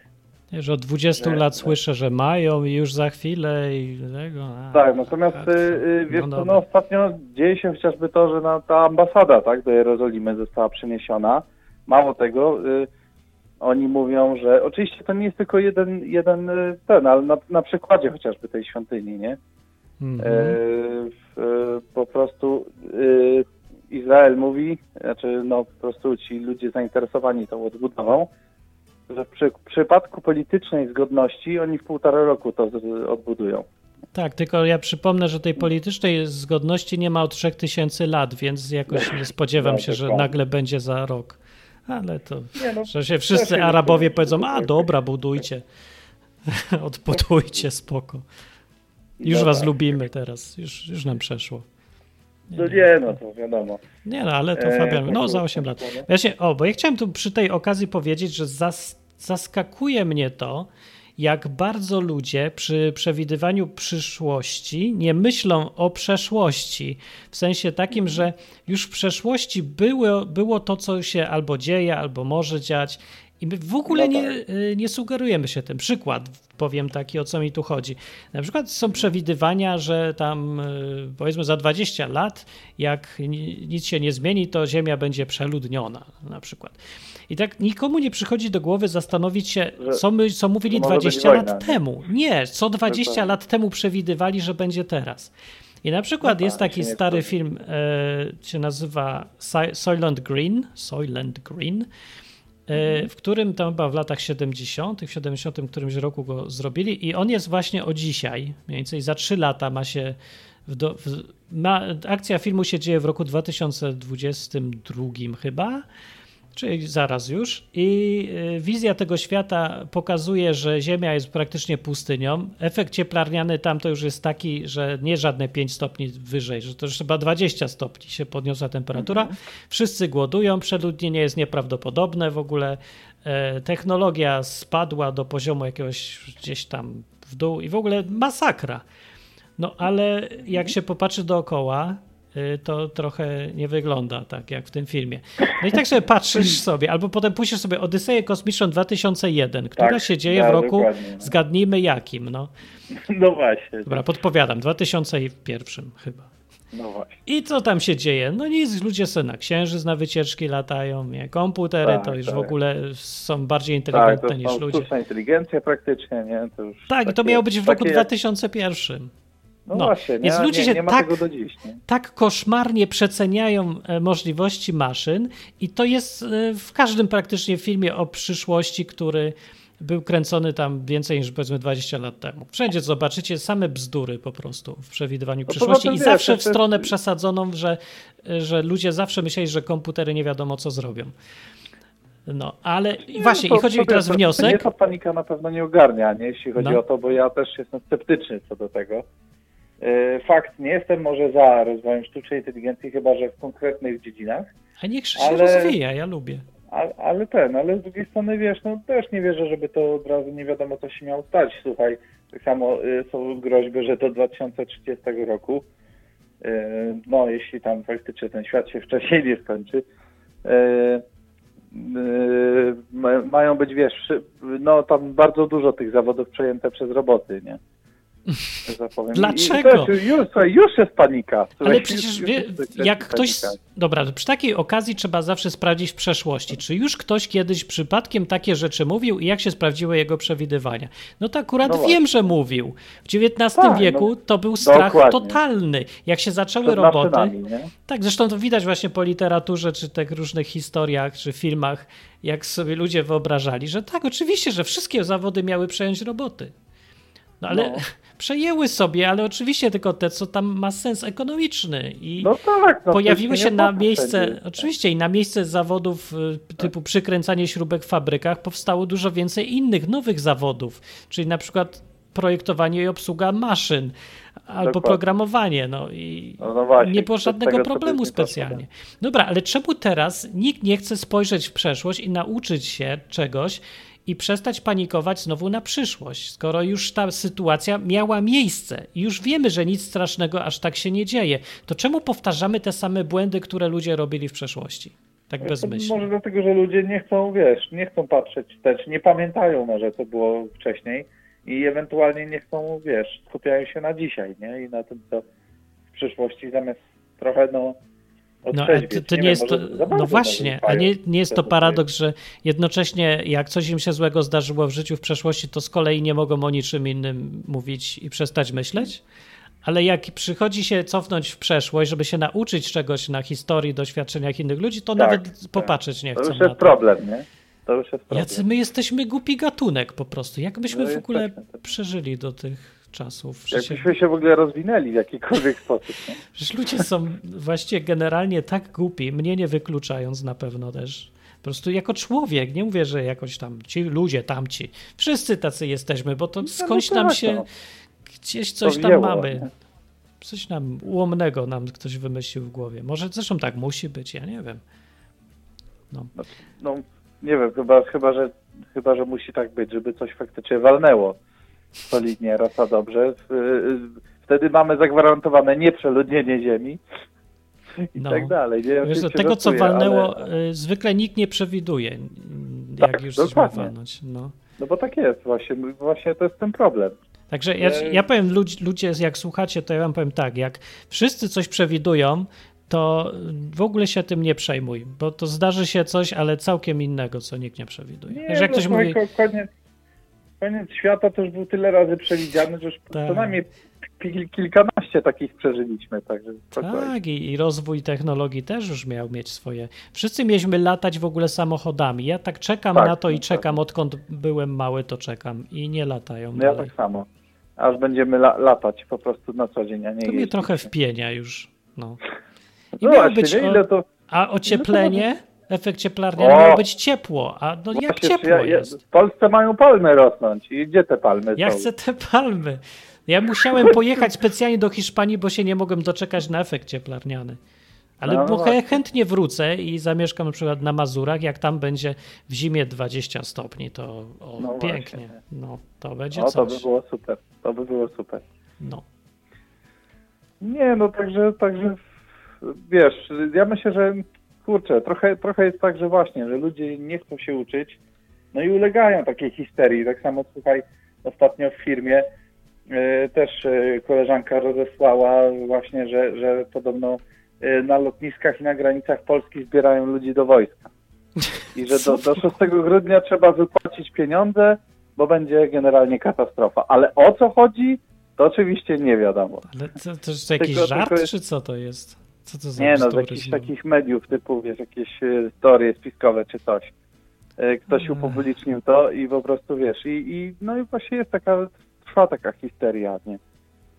Nie, że od 20 Że- lat że- słyszę, że mają i już za chwilę i tego. A, Tak, natomiast tak, y, y, wiesz no co, dobra. no ostatnio dzieje się chociażby to, że na, ta ambasada tak, do Jerozolimy została przeniesiona. Mało tego, y, oni mówią, że oczywiście to nie jest tylko jeden, jeden ten, ale na, na przykładzie chociażby tej świątyni, nie? Mhm. E, e, po prostu Izrael mówi, znaczy no po prostu ci ludzie zainteresowani tą odbudową, że w przy, przypadku politycznej zgodności oni w półtora roku to odbudują. Tak, tylko ja przypomnę, że tej politycznej zgodności nie ma od 3000 lat, więc jakoś nie spodziewam No, się, że nagle będzie za rok. Ale to, no, że się wszyscy Arabowie powiedzą, a dobra, budujcie, odbudujcie, spoko. Już no was tak. lubimy teraz, już, już nam przeszło. No nie, no to wiadomo. Nie no, ale to E, Fabian, no za w 8 tym lat. Właśnie, o, bo ja chciałem tu przy tej okazji powiedzieć, że zas, zaskakuje mnie to, jak bardzo ludzie przy przewidywaniu przyszłości nie myślą o przeszłości. W sensie takim, że już w przeszłości było, było to, co się albo dzieje, albo może dziać. I my w ogóle No nie, y, nie sugerujemy się tym. Przykład powiem taki, o co mi tu chodzi. Na przykład są przewidywania, że tam y, powiedzmy za 20 lat, jak ni- nic się nie zmieni, to Ziemia będzie przeludniona na przykład. I tak nikomu nie przychodzi do głowy zastanowić się, Że- co, my, co mówili że może być 20 lat wojna, temu. Nie, co 20 Dokładnie. lat temu przewidywali, że będzie teraz. I na przykład No jest tak, taki stary film, e, się nazywa Soylent Green, Soylent Green, w którym tam chyba w latach 70., w 70 którymś roku go zrobili i on jest właśnie o dzisiaj, mniej więcej za 3 lata ma się w do, w, ma, akcja filmu się dzieje w roku 2022 chyba, czyli zaraz już. I y, wizja tego świata pokazuje, że Ziemia jest praktycznie pustynią. Efekt cieplarniany tam to już jest taki, że nie żadne 5 stopni wyżej, że to już chyba 20 stopni się podniosła temperatura. Wszyscy głodują, przeludnienie jest nieprawdopodobne w ogóle. E, technologia spadła do poziomu jakiegoś gdzieś tam w dół i w ogóle masakra. No ale jak się popatrzy dookoła, to trochę nie wygląda tak jak w tym filmie. No i tak sobie patrzysz sobie, albo potem puścisz sobie Odyseję Kosmiczną 2001, która Tak, się dzieje w tak, roku, dokładnie. zgadnijmy jakim, no. No właśnie. Dobra, podpowiadam, 2001 chyba. No właśnie. I co tam się dzieje? No nic, ludzie sobie na księżyc na wycieczki latają, nie? komputery Tak, to już tak. w ogóle są bardziej Tak, to inteligentne niż są ludzie. sztuczna inteligencja praktycznie, nie? To Tak, i to takie- miało być w roku takie- 2001. No, no. właśnie, nie, Więc ludzie nie, się nie ma tak- dziś, nie? tak koszmarnie przeceniają e, możliwości maszyn i to jest e, w każdym praktycznie filmie o przyszłości, który był kręcony tam więcej niż powiedzmy 20 lat temu. Wszędzie zobaczycie same bzdury po prostu w przewidywaniu poza przyszłości i zawsze w jest- stronę przesadzoną, że, że ludzie zawsze myśleli, że komputery nie wiadomo co zrobią. No, ale i właśnie, No i to- chodzi to mi teraz to- wniosek. Mnie ta panika na pewno nie ogarnia, nie? jeśli chodzi No. o to, bo ja też jestem sceptyczny co do tego. E, Fakt, nie jestem może za rozwojem sztucznej inteligencji, chyba że w konkretnych dziedzinach, A niech się ale- rozwija, ja lubię. ale, ale ten, ale z drugiej strony wiesz, no też nie wierzę, żeby to od razu nie wiadomo co się miało stać. Słuchaj, tak samo y, są groźby, że do 2030 roku, y, no jeśli tam faktycznie ten świat się wcześniej nie skończy, y, ma- mają być, wiesz, no tam bardzo dużo tych zawodów przejęte przez roboty, nie? Tak Dlaczego? Też, już, już jest panika. Ale przecież już wie, jak ktoś. panika. Dobra, przy takiej okazji trzeba zawsze sprawdzić w przeszłości, czy już ktoś kiedyś przypadkiem takie rzeczy mówił i jak się sprawdziły jego przewidywania. No to akurat No wiem, że mówił. W XIX Tak, wieku no, to był strach dokładnie. totalny. Jak się zaczęły roboty. Tak, zresztą to widać właśnie po literaturze, czy tych różnych historiach, czy filmach, jak sobie ludzie wyobrażali, że tak, oczywiście, że wszystkie zawody miały przejąć roboty. No ale No. przejęły sobie, ale oczywiście tylko te, co tam ma sens ekonomiczny. I No tak. No pojawiły się na miejsce, oczywiście i na miejsce zawodów y, typu przykręcanie śrubek w fabrykach powstało dużo więcej innych, nowych zawodów, czyli na przykład projektowanie i obsługa maszyn albo Dokładnie. programowanie, no i No, no właśnie, nie było żadnego problemu specjalnie. Dobra, ale czemu teraz nikt nie chce spojrzeć w przeszłość i nauczyć się czegoś i przestać panikować znowu na przyszłość, skoro już ta sytuacja miała miejsce i już wiemy, że nic strasznego aż tak się nie dzieje, to czemu powtarzamy te same błędy, które ludzie robili w przeszłości? Tak bezmyślnie. Może dlatego, że ludzie nie chcą, wiesz, nie chcą patrzeć wstecz, nie pamiętają może, co było wcześniej i ewentualnie nie chcą, wiesz, skupiają się na dzisiaj, nie? I na tym, co w przyszłości zamiast trochę, no, No, to, to nie jest to, no właśnie, a nie, nie jest to paradoks, że jednocześnie jak coś im się złego zdarzyło w życiu w przeszłości, to z kolei nie mogą o niczym innym mówić i przestać myśleć? Ale jak przychodzi się cofnąć w przeszłość, żeby się nauczyć czegoś na historii, doświadczeniach innych ludzi, to Tak, nawet tak. popatrzeć nie To chcą już na jest to. problem, nie? To już jest problem. Jacy my jesteśmy głupi gatunek po prostu. Jak byśmy No w ogóle jesteśmy, przeżyli do tych czasów? Przecież, Jakbyśmy się w ogóle rozwinęli w jakikolwiek sposób, nie? przecież ludzie są właściwie generalnie tak głupi, mnie nie wykluczając na pewno też. Po prostu jako człowiek, nie mówię, że jakoś tam ci ludzie, tamci, wszyscy tacy jesteśmy, bo to skądś no nam tak, się no. gdzieś coś tam mamy. Coś nam ułomnego nam ktoś wymyślił w głowie. Może zresztą tak musi być, ja nie wiem. No, nie wiem, chyba, chyba, że, chyba, że musi tak być, żeby coś faktycznie walnęło solidnie, raz a dobrze. Wtedy mamy zagwarantowane nieprzeludnienie ziemi i No. tak dalej. Nie? Wiesz, tego, co walnęło, ale- y, zwykle nikt nie przewiduje, y, jak Tak, już coś ma walnąć. No. No bo tak jest właśnie, właśnie to jest ten problem. Także ja, E- ja powiem, ludzi, ludzie, jak słuchacie, to ja wam powiem tak, jak wszyscy coś przewidują, to w ogóle się tym nie przejmuj, bo to zdarzy się coś, ale całkiem innego, co nikt nie przewiduje. Nie, jak no, ktoś mówi, ko- koniec, koniec świata to już był tyle razy przewidziany, że już Tak. co najmniej kil- kilkanaście takich przeżyliśmy, także tak, i, i rozwój technologii też już miał mieć swoje. Wszyscy mieliśmy latać w ogóle samochodami. Ja tak czekam Tak, na to i no czekam, odkąd byłem mały, to czekam i nie latają. No ja tak samo. Aż będziemy la- latać po prostu na co dzień, a nie To mnie jeździć. trochę wpienia już. No. I No miało właśnie, być o- to... A ocieplenie Efekt cieplarniany miał być ciepło, a no jak Właśnie, ciepło ja- ja- jest? W Polsce mają palmy rosnąć. I gdzie te palmy Ja są? chcę te palmy. Ja musiałem pojechać specjalnie do Hiszpanii, bo się nie mogłem doczekać na efekt cieplarniany. Ale No, no chętnie wrócę i zamieszkam na przykład na Mazurach, jak tam będzie w zimie 20 stopni, to o, No pięknie. właśnie. No, to będzie O, to coś. by było super. To by było super. No. Nie, no także, także wiesz, ja myślę, że kurczę, trochę, trochę jest tak, że właśnie, że ludzie nie chcą się uczyć, no i ulegają takiej histerii. Tak samo słuchaj, ostatnio w firmie e, też e, koleżanka rozesłała właśnie, że, że podobno e, na lotniskach i na granicach Polski zbierają ludzi do wojska. I że do, do 6 grudnia trzeba wypłacić pieniądze, bo będzie generalnie katastrofa. Ale o co chodzi, to oczywiście nie wiadomo. Ale to, to jest jakiś Tylko- żart, tylko jest- czy co to jest? Co to za Nie no, z jakichś takich mediów typu, wiesz, jakieś e, historie spiskowe czy coś. E, Ktoś Ech. upublicznił to i po prostu, wiesz, i, i no i właśnie jest taka, trwa taka histeria, nie?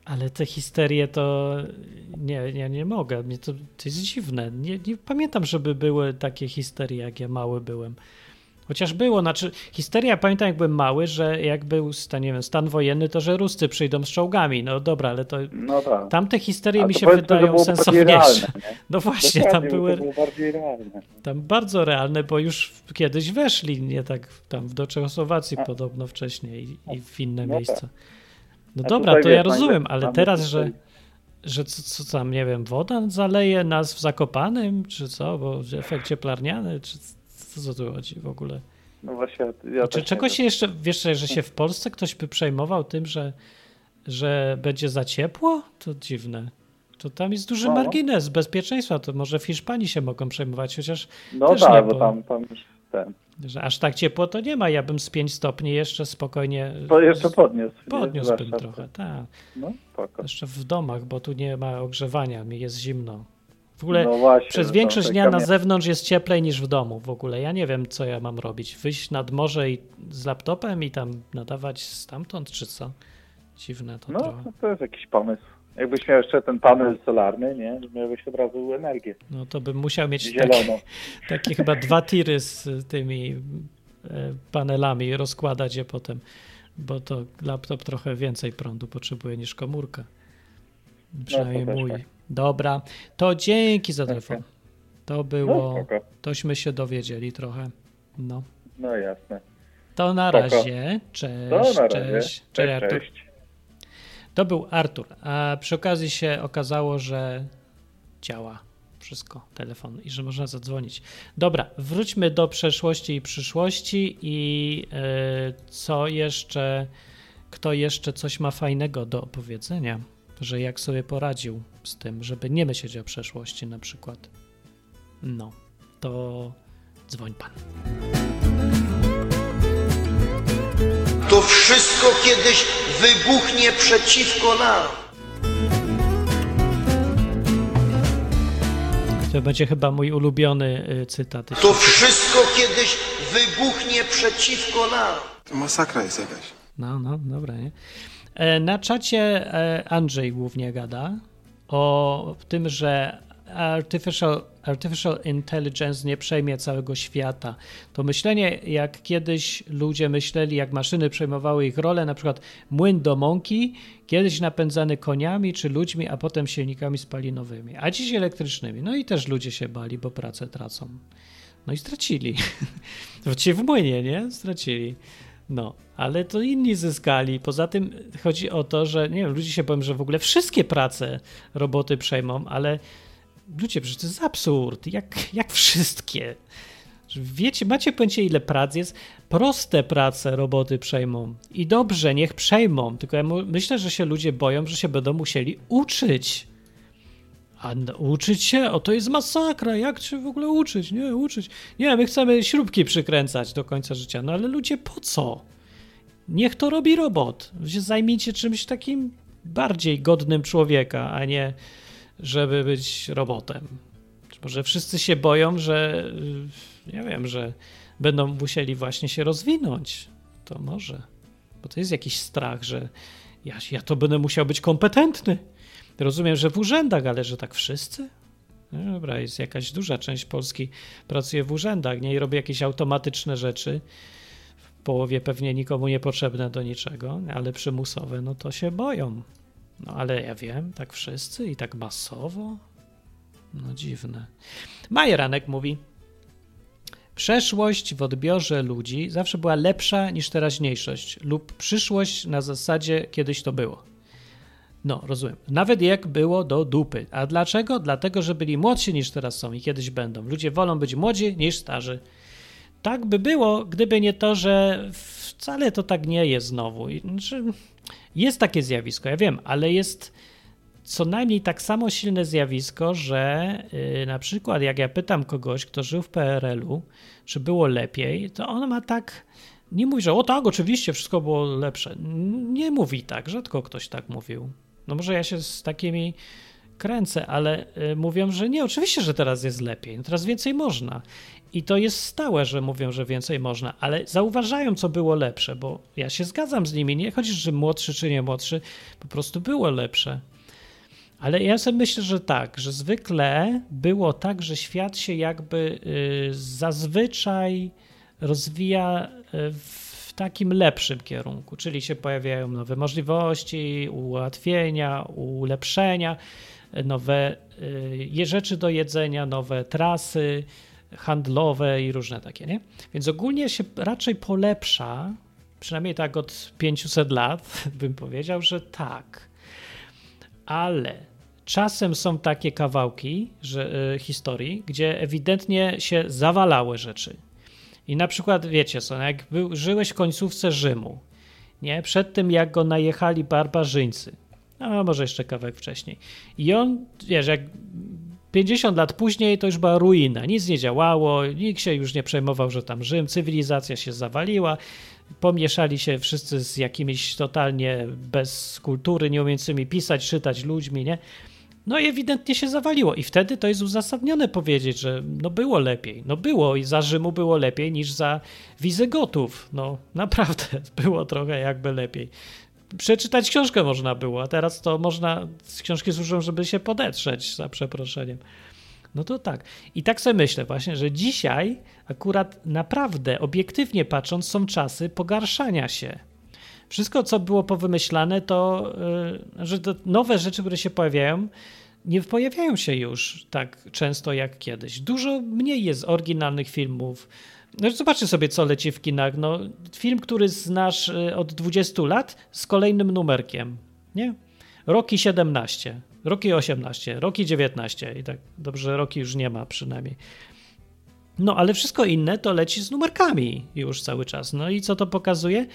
Ale te histerie to nie, nie, nie mogę. Mnie to, to jest dziwne. Nie, nie pamiętam, żeby były takie histerie, jak ja mały byłem. Chociaż było, znaczy histeria, pamiętam jak byłem mały, że jak był stan, nie wiem, stan wojenny, to że Ruscy przyjdą z czołgami. No dobra, ale to No tak. tamte histerie mi się wydają sensowniejsze. realne? No właśnie, tam Dokładnie, bo były To było bardziej realne. tam bardzo realne, bo już kiedyś weszli, nie tak tam do Czechosłowacji A. podobno wcześniej i, i w inne No miejsca. No A dobra, to ja rozumiem, ale teraz, że, że co, co tam, nie wiem, woda zaleje nas w Zakopanym, czy co, bo efekt cieplarniany, czy co, co tu chodzi w ogóle? No właśnie, ja Czy też czego nie się jeszcze, wiesz, że się w Polsce ktoś by przejmował tym, że, że będzie za ciepło? To dziwne. To tam jest duży No. margines bezpieczeństwa, to może w Hiszpanii się mogą przejmować, chociaż. No też nie, tak, bo- bo tam, tam już ten. że aż tak ciepło to nie ma. Ja bym z 5 stopni jeszcze spokojnie To jeszcze podniósł. nie? podniósłbym trochę. Tak, No, spoko. jeszcze w domach, bo tu nie ma ogrzewania, mi jest zimno. W ogóle No właśnie, przez że większość dnia na zewnątrz jest cieplej niż w domu w ogóle. Ja nie wiem, co ja mam robić. Wyjść nad morze i z laptopem i tam nadawać stamtąd, czy co? Dziwne to No, trochę. to, to jest jakiś pomysł. Jakbyś miał jeszcze ten panel solarny, nie? Miałbyś od razu energię No to bym musiał mieć takie, zieloną. takie chyba dwa tiry z tymi e, panelami, rozkładać je potem, bo to laptop trochę więcej prądu potrzebuje niż komórka. Przynajmniej też mój. tak. Dobra, to dzięki za telefon. To No, było, spoko. tośmy się dowiedzieli trochę. No. No jasne. To na razie. Cześć. To na razie. Cześć. Cześć, Artur. cześć. To był Artur. A przy okazji się okazało, że działa wszystko, telefon i że można zadzwonić. Dobra, wróćmy do przeszłości i przyszłości i e, co jeszcze, kto jeszcze coś ma fajnego do opowiedzenia, że jak sobie poradził z tym, żeby nie myśleć o przeszłości na przykład. No, to dzwoń pan. To wszystko kiedyś wybuchnie przeciwko nam. To będzie chyba mój ulubiony y, cytat. To wszystko kiedyś wybuchnie przeciwko nam. To masakra jest jakaś. No, no, dobra, nie? E, Na czacie e, Andrzej głównie gada o tym, że artificial, artificial intelligence nie przejmie całego świata. To myślenie, jak kiedyś ludzie myśleli, jak maszyny przejmowały ich rolę, na przykład młyn do mąki, kiedyś napędzany koniami czy ludźmi, a potem silnikami spalinowymi, a dziś elektrycznymi. No i też ludzie się bali, bo pracę tracą. No i stracili. Właściwie w młynie, nie? Stracili. No, ale to inni zyskali. Poza tym chodzi o to, że nie wiem, ludzie się boją, że w ogóle wszystkie prace roboty przejmą, ale ludzie, przecież to jest absurd. Jak, jak wszystkie? Wiecie, macie pojęcie, ile prac jest? Proste prace roboty przejmą. I dobrze, niech przejmą. Tylko ja myślę, że się ludzie boją, że się będą musieli uczyć. A uczyć się? O, to jest masakra. Jak się w ogóle uczyć? Nie, uczyć. Nie, my chcemy śrubki przykręcać do końca życia. No ale ludzie, po co? Niech to robi robot. Zajmijcie czymś takim bardziej godnym człowieka, a nie żeby być robotem. Może wszyscy się boją, że y, nie wiem, że będą musieli właśnie się rozwinąć. To może. Bo to jest jakiś strach, że ja, ja to będę musiał być kompetentny. Rozumiem, że w urzędach, ale że tak wszyscy? No Dobra, jest jakaś duża część Polski pracuje w urzędach, nie? I robi jakieś automatyczne rzeczy. W połowie pewnie nikomu niepotrzebne do niczego, ale przymusowe, no to się boją. No ale ja wiem, tak wszyscy i tak masowo. No dziwne. Majeranek mówi, Przeszłość w odbiorze ludzi zawsze była lepsza niż teraźniejszość lub przyszłość na zasadzie kiedyś to było. No, rozumiem. Nawet jak było do dupy. A dlaczego? Dlatego, że byli młodsi niż teraz są i kiedyś będą. Ludzie wolą być młodzi niż starzy. Tak by było, gdyby nie to, że wcale to tak nie jest znowu. Znaczy, jest takie zjawisko, ja wiem, ale jest co najmniej tak samo silne zjawisko, że yy, na przykład jak ja pytam kogoś, kto żył w PRL-u, czy było lepiej, to on ma tak, nie mówi, że o tak, oczywiście wszystko było lepsze. Nie mówi tak, rzadko ktoś tak mówił. No może ja się z takimi kręcę, ale y, mówią, że nie, oczywiście, że teraz jest lepiej, no teraz więcej można. I to jest stałe, że mówią, że więcej można, ale zauważają, co było lepsze, bo ja się zgadzam z nimi. Nie chodzi, że młodszy czy nie młodszy, po prostu było lepsze. Ale ja sobie myślę, że tak, że zwykle było tak, że świat się jakby y, zazwyczaj rozwija y, w takim lepszym kierunku, czyli się pojawiają nowe możliwości, ułatwienia, ulepszenia, nowe y, rzeczy do jedzenia, nowe trasy handlowe i różne takie, nie? Więc ogólnie się raczej polepsza, przynajmniej tak od 500 lat bym powiedział, że tak. Ale czasem są takie kawałki że, y, historii, gdzie ewidentnie się zawalały rzeczy. I na przykład, wiecie co, jak był, żyłeś w końcówce Rzymu, nie? Przed tym, jak go najechali barbarzyńcy, a może jeszcze kawałek wcześniej. I on, wiesz, jak 50 lat później to już była ruina, nic nie działało, nikt się już nie przejmował, że tam Rzym, cywilizacja się zawaliła, pomieszali się wszyscy z jakimiś totalnie bez kultury, nie umiejącymi pisać, czytać ludźmi, nie? No i ewidentnie się zawaliło i wtedy to jest uzasadnione powiedzieć, że no było lepiej. No było i za Rzymu było lepiej niż za Wizygotów. No naprawdę było trochę jakby lepiej. Przeczytać książkę można było, a teraz to można, książki służą, żeby się podetrzeć, za przeproszeniem. No to tak. I tak sobie myślę właśnie, że dzisiaj akurat naprawdę, obiektywnie patrząc, są czasy pogarszania się. Wszystko, co było powymyślane, to, yy, że nowe rzeczy, które się pojawiają, nie pojawiają się już tak często jak kiedyś. Dużo mniej jest oryginalnych filmów. No, zobaczcie sobie, co leci w kinach. No, film, który znasz y, od 20 lat z kolejnym numerkiem. Nie? Roki 17, Roki 18, Roki 19 i tak dobrze, Roki już nie ma przynajmniej. No, ale wszystko inne to leci z numerkami już cały czas. No i co to pokazuje?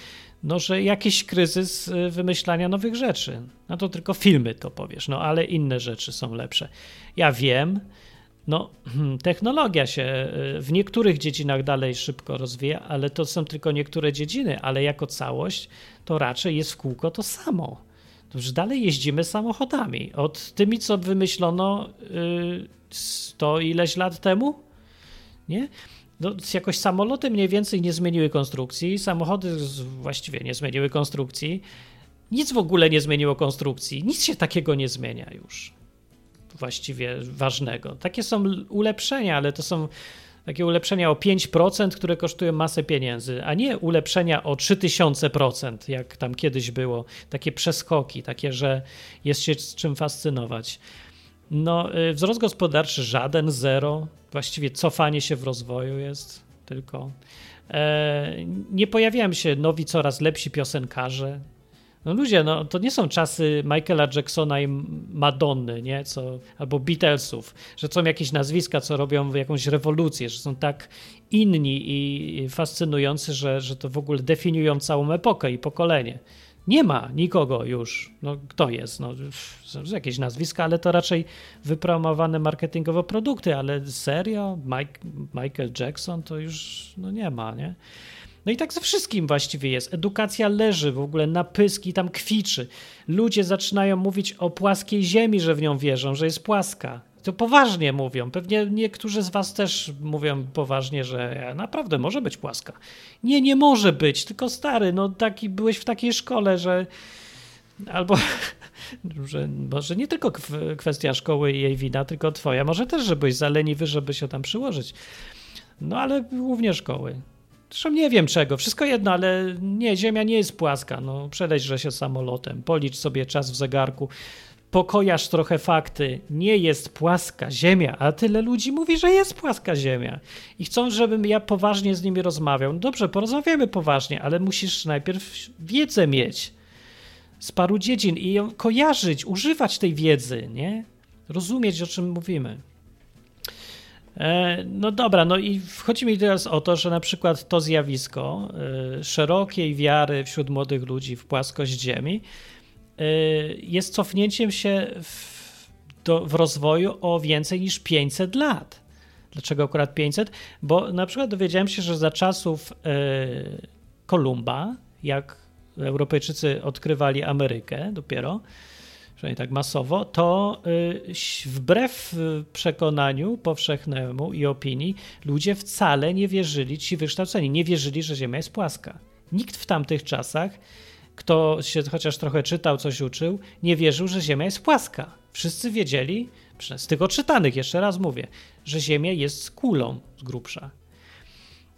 No, że jakiś kryzys y, wymyślania nowych rzeczy. No to tylko filmy to powiesz, no ale inne rzeczy są lepsze. Ja wiem, no, technologia się y, w niektórych dziedzinach dalej szybko rozwija, ale to są tylko niektóre dziedziny, ale jako całość to raczej jest w kółko to samo. To już dalej jeździmy samochodami. Od tymi, co wymyślono yy, 100 ileś lat temu, nie? No, jakoś samoloty mniej więcej nie zmieniły konstrukcji, samochody właściwie nie zmieniły konstrukcji, nic w ogóle nie zmieniło konstrukcji, nic się takiego nie zmienia już właściwie ważnego. Takie są ulepszenia, ale to są takie ulepszenia o 5%, które kosztują masę pieniędzy, a nie ulepszenia o 3000%, jak tam kiedyś było. Takie przeskoki, takie, że jest się z czym fascynować. No, y, wzrost gospodarczy żaden, zero. Właściwie cofanie się w rozwoju jest tylko. E, nie pojawiają się nowi, coraz lepsi piosenkarze. No ludzie, no to nie są czasy Michaela Jacksona i Madonny, nie? Co, albo Beatlesów, że są jakieś nazwiska, co robią jakąś rewolucję, że są tak inni i fascynujący, że, że to w ogóle definiują całą epokę i pokolenie. Nie ma nikogo już. No, kto jest? No, są jakieś nazwiska, ale to raczej wypromowane marketingowo produkty, ale serio? Mike, Michael Jackson to już no nie ma, nie? No i tak ze wszystkim właściwie jest. Edukacja leży w ogóle na pyski, tam kwiczy. Ludzie zaczynają mówić o płaskiej ziemi, że w nią wierzą, że jest płaska. To poważnie mówią. Pewnie niektórzy z was też mówią poważnie, że naprawdę może być płaska. Nie, nie może być, tylko stary, no taki byłeś w takiej szkole, że albo że może nie tylko kw- kwestia szkoły i jej wina, tylko twoja. Może też, że byłeś za leniwy, żeby się tam przyłożyć. No ale głównie szkoły. Zresztą nie wiem czego, wszystko jedno, ale nie, Ziemia nie jest płaska. No, że się samolotem, policz sobie czas w zegarku, pokojasz trochę fakty. Nie jest płaska Ziemia, a tyle ludzi mówi, że jest płaska Ziemia. I chcą, żebym ja poważnie z nimi rozmawiał. Dobrze, porozmawiamy poważnie, ale musisz najpierw wiedzę mieć z paru dziedzin i ją kojarzyć, używać tej wiedzy, nie? Rozumieć, o czym mówimy. E, no dobra, no i chodzi mi teraz o to, że na przykład to zjawisko y, szerokiej wiary wśród młodych ludzi w płaskość Ziemi jest cofnięciem się w, do, w rozwoju o więcej niż 500 lat. Dlaczego akurat 500? Bo na przykład dowiedziałem się, że za czasów y, Kolumba, jak Europejczycy odkrywali Amerykę dopiero, przynajmniej tak masowo, to y, wbrew y, przekonaniu powszechnemu i opinii, ludzie wcale nie wierzyli, ci wykształceni, nie wierzyli, że Ziemia jest płaska. Nikt w tamtych czasach, kto się chociaż trochę czytał, coś uczył, nie wierzył, że Ziemia jest płaska. Wszyscy wiedzieli, z tych odczytanych jeszcze raz mówię, że Ziemia jest kulą z grubsza.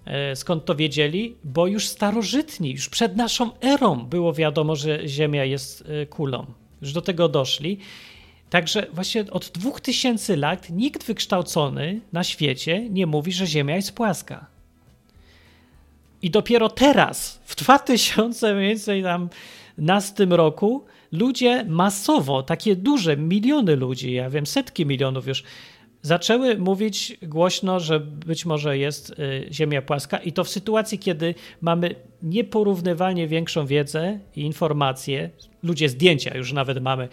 E, skąd to wiedzieli? Bo już starożytni, już przed naszą erą było wiadomo, że Ziemia jest e, kulą już do tego doszli. Także właśnie od 2000 lat nikt wykształcony na świecie nie mówi, że Ziemia jest płaska. I dopiero teraz, w 2000 mniej więcej tam tym roku, ludzie masowo, takie duże, miliony ludzi, ja wiem, setki milionów już, zaczęły mówić głośno, że być może jest y, Ziemia płaska. I to w sytuacji, kiedy mamy nieporównywalnie większą wiedzę i informacje, ludzie zdjęcia już nawet mamy,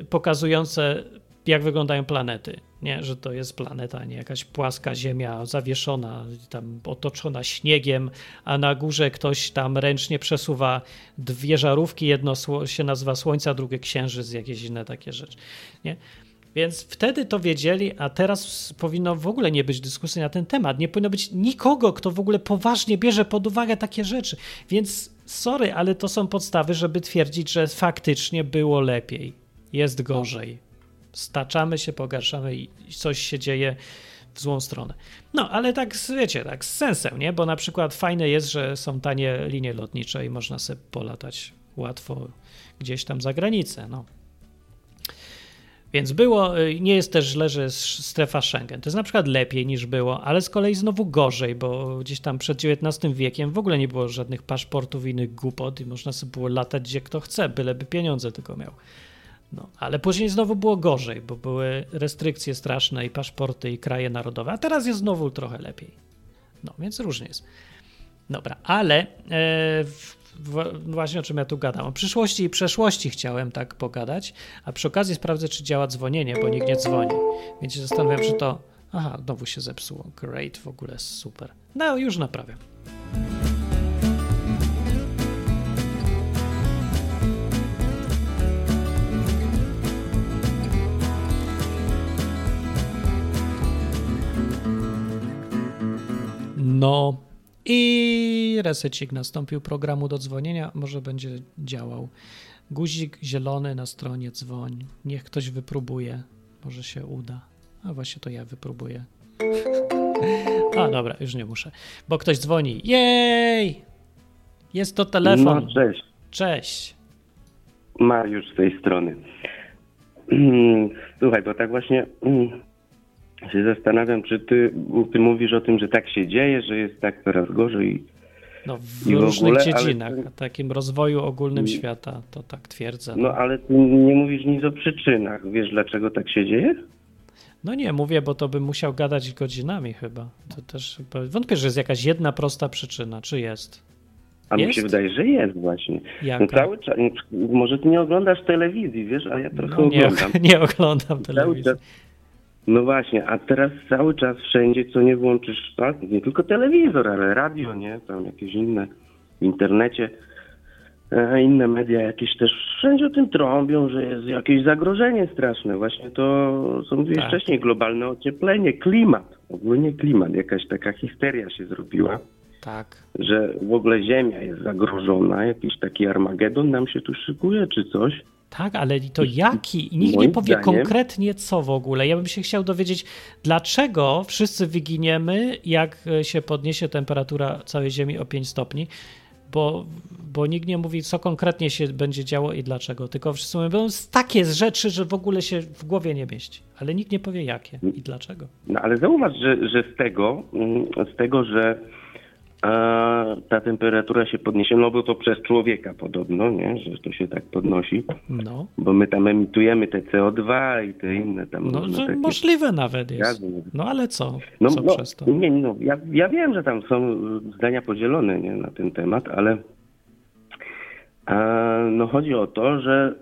y, pokazujące jak wyglądają planety, nie? że to jest planeta, nie jakaś płaska ziemia zawieszona, tam otoczona śniegiem, a na górze ktoś tam ręcznie przesuwa dwie żarówki, jedno się nazywa Słońca, drugie Księżyc, jakieś inne takie rzeczy. Nie? Więc wtedy to wiedzieli, a teraz powinno w ogóle nie być dyskusji na ten temat. Nie powinno być nikogo, kto w ogóle poważnie bierze pod uwagę takie rzeczy. Więc sorry, ale to są podstawy, żeby twierdzić, że faktycznie było lepiej. Jest gorzej. Staczamy się, pogarszamy i coś się dzieje w złą stronę. No, ale tak, wiecie, tak z sensem, nie? Bo na przykład fajne jest, że są tanie linie lotnicze i można sobie polatać łatwo gdzieś tam za granicę, no. Więc było, y, nie jest też źle, że jest strefa Schengen. To jest na przykład lepiej niż było, ale z kolei znowu gorzej, bo gdzieś tam przed XIX wiekiem w ogóle nie było żadnych paszportów i innych głupot i można sobie było latać gdzie kto chce, byleby pieniądze tylko miał. No, ale później znowu było gorzej, bo były restrykcje straszne i paszporty i kraje narodowe, a teraz jest znowu trochę lepiej. No, więc różnie jest. Dobra, ale e, właśnie o czym ja tu gadam. O przyszłości i przeszłości chciałem tak pogadać, a przy okazji sprawdzę, czy działa dzwonienie, bo nikt nie dzwoni. Więc się zastanawiam, czy to. Aha, znowu się zepsuło. Great, w ogóle super. No, już naprawiam. No, i resecik nastąpił programu do dzwonienia, może będzie działał. Guzik zielony na stronie dzwoń. Niech ktoś wypróbuje, może się uda. A właśnie to ja wypróbuję. A dobra, już nie muszę, bo ktoś dzwoni. Jej! Jest to telefon. No, cześć. Cześć. Mariusz z tej strony. Słuchaj, bo tak właśnie się zastanawiam, czy ty, ty mówisz o tym, że tak się dzieje, że jest tak coraz gorzej. No, w i różnych w ogóle, dziedzinach, ale... takim rozwoju ogólnym świata, to tak twierdzę. No. no ale ty nie mówisz nic o przyczynach. Wiesz, dlaczego tak się dzieje? No nie, mówię, bo to bym musiał gadać godzinami chyba. To też wątpię, że jest jakaś jedna prosta przyczyna. Czy jest? A jest? mi się wydaje, że jest właśnie. No cały czas, może ty nie oglądasz telewizji, wiesz, a ja trochę no nie, oglądam. Nie oglądam telewizji. No właśnie, a teraz cały czas wszędzie, co nie włączysz, tak? Nie tylko telewizor, ale radio, nie? Tam jakieś inne w internecie, e, inne media jakieś też wszędzie o tym trąbią, że jest jakieś zagrożenie straszne. Właśnie to, co mówiłeś tak. wcześniej, globalne ocieplenie, klimat, ogólnie klimat, jakaś taka histeria się zrobiła. Tak. Że w ogóle Ziemia jest zagrożona, jakiś taki Armagedon nam się tu szykuje, czy coś. Tak, ale to jaki? I nikt nie Moim powie zdaniem- konkretnie co w ogóle. Ja bym się chciał dowiedzieć, dlaczego wszyscy wyginiemy, jak e, się podniesie temperatura całej Ziemi o 5 stopni, bo, bo nikt nie mówi, co konkretnie się będzie działo i dlaczego. Tylko wszyscy mówią "Z takie rzeczy, że w ogóle się w głowie nie mieści. Ale nikt nie powie jakie i dlaczego. No ale zauważ, że, że z tego, mm, z tego, że e, ta temperatura się podniesie, no bo to przez człowieka podobno, nie, że to się tak podnosi, No, bo my tam emitujemy te CO2 i te inne tam. no, różne że takie możliwe nawet jest. gazy. No ale co? No, Co no, przez to? Nie, no, ja, ja wiem, że tam są zdania podzielone nie, na ten temat, ale e, no chodzi o to, że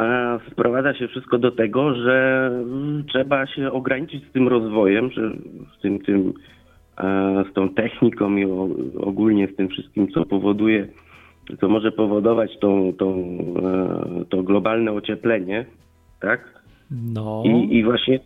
e, sprowadza się wszystko do tego, że mm, trzeba się ograniczyć z tym rozwojem, że z tym, tym z tą techniką i ogólnie z tym wszystkim, co powoduje, co może powodować tą, tą, e, to globalne ocieplenie, tak? No, I, I właśnie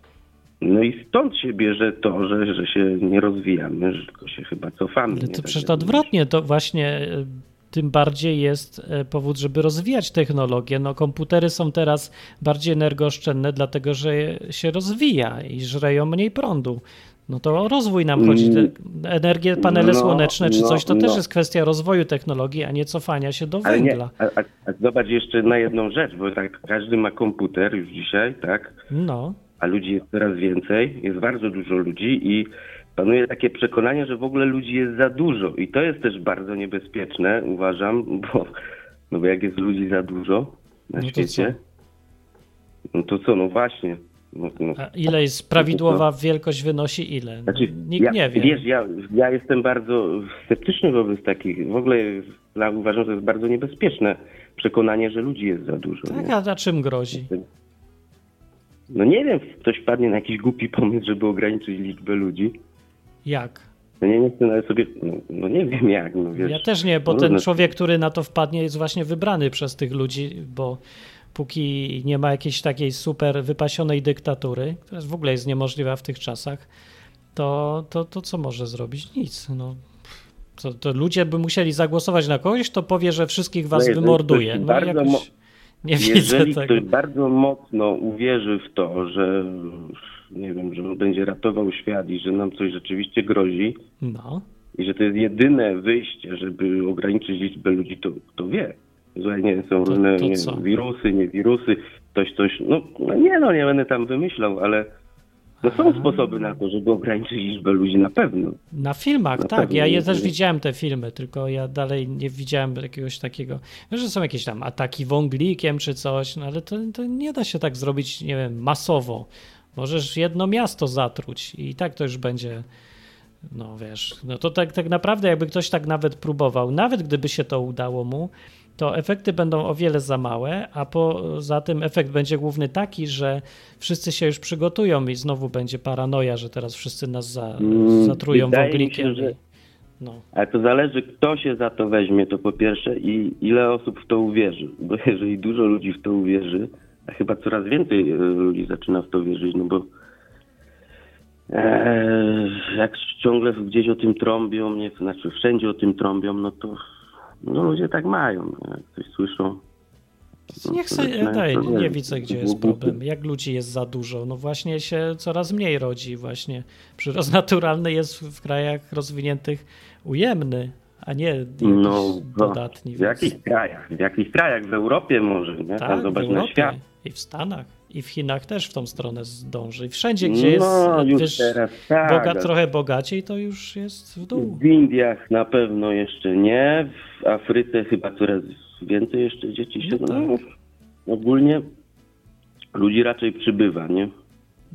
no i stąd się bierze to, że, że się nie rozwijamy, że tylko się chyba cofamy. ale to Tak przecież odwrotnie, to właśnie e, tym bardziej jest e, powód, żeby rozwijać technologię. No, komputery są teraz bardziej energooszczędne, dlatego że się rozwija i żreją mniej prądu. No to o rozwój nam chodzi. Te Energię, panele No, słoneczne czy no, coś, to też no. jest kwestia rozwoju technologii, a nie cofania się do Ale nie, węgla. a, a, a zobacz jeszcze na jedną rzecz, bo tak każdy ma komputer już dzisiaj, tak? No, A ludzi jest coraz więcej, jest bardzo dużo ludzi i panuje takie przekonanie, że w ogóle ludzi jest za dużo. I to jest też bardzo niebezpieczne, uważam, bo, no bo jak jest ludzi za dużo na No to świecie, no to co, no właśnie. No, no, a ile jest prawidłowa wielkość wynosi ile? Znaczy, Nikt ja, nie wie. Wiesz, ja, ja jestem bardzo sceptyczny wobec takich. W ogóle ja uważam, że to jest bardzo niebezpieczne przekonanie, że ludzi jest za dużo. tak, nie? a na czym grozi? No nie wiem, ktoś wpadnie na jakiś głupi pomysł, żeby ograniczyć liczbę ludzi. Jak? No nie, nie chcę nawet sobie, no, no nie wiem jak, no wiesz. Ja też nie, bo no ten człowiek, który na to wpadnie, jest właśnie wybrany przez tych ludzi, bo póki nie ma jakiejś takiej super wypasionej dyktatury, która w ogóle jest niemożliwa w tych czasach, to, to, to co może zrobić? Nic. No. To, to ludzie by musieli zagłosować na kogoś, to powie, że wszystkich was No wymorduje. No bardzo jakoś nie widzę Jeżeli tego. ktoś bardzo mocno uwierzy w to, że nie wiem, że będzie ratował świat i że nam coś rzeczywiście grozi, No, i że to jest jedyne wyjście, żeby ograniczyć liczbę ludzi, to kto wie. Że nie są różne to nie, wirusy, nie wirusy, ktoś coś, no, no nie no, nie będę tam wymyślał, ale no są Aha. sposoby na to, żeby ograniczyć liczbę ludzi na pewno. Na filmach, Na tak. pewno Ja je też widziałem te filmy, tylko ja dalej nie widziałem jakiegoś takiego. Wiesz, że są jakieś tam ataki wąglikiem czy coś, no ale to, to nie da się tak zrobić, nie wiem, masowo. Możesz jedno miasto zatruć i tak to już będzie. No wiesz, no to tak, tak naprawdę, jakby ktoś tak nawet próbował, nawet gdyby się to udało mu, to efekty będą o wiele za małe, a poza tym efekt będzie główny taki, że wszyscy się już przygotują i znowu będzie paranoja, że teraz wszyscy nas za, Mm, zatrują wydaje wąglikiem. się, że- No. Ale to zależy, kto się za to weźmie, to po pierwsze, i ile osób w to uwierzy. Bo jeżeli dużo ludzi w to uwierzy, a chyba coraz więcej e, ludzi zaczyna w to wierzyć, no bo e, jak ciągle gdzieś o tym trąbią, nie, znaczy wszędzie o tym trąbią, no to no ludzie tak mają. nie? Jak coś słyszą. no Niech sobie, daj, nie widzę, gdzie jest problem. Jak ludzi jest za dużo? No właśnie się coraz mniej rodzi. Właśnie przyrost naturalny jest w krajach rozwiniętych ujemny, a nie No, dodatni. w jakich krajach? W jakich krajach? W Europie może, nie? tak, Tam w zobacz na świat. i w Stanach, i w Chinach też w tą stronę zdąży. I wszędzie, gdzie jest no, wiesz, teraz tak. boga, trochę bogaciej, to już jest w dół. W Indiach na pewno jeszcze nie, w Afryce chyba coraz więcej jeszcze dzieci się. No No, tak. ogólnie ludzi raczej przybywa, nie?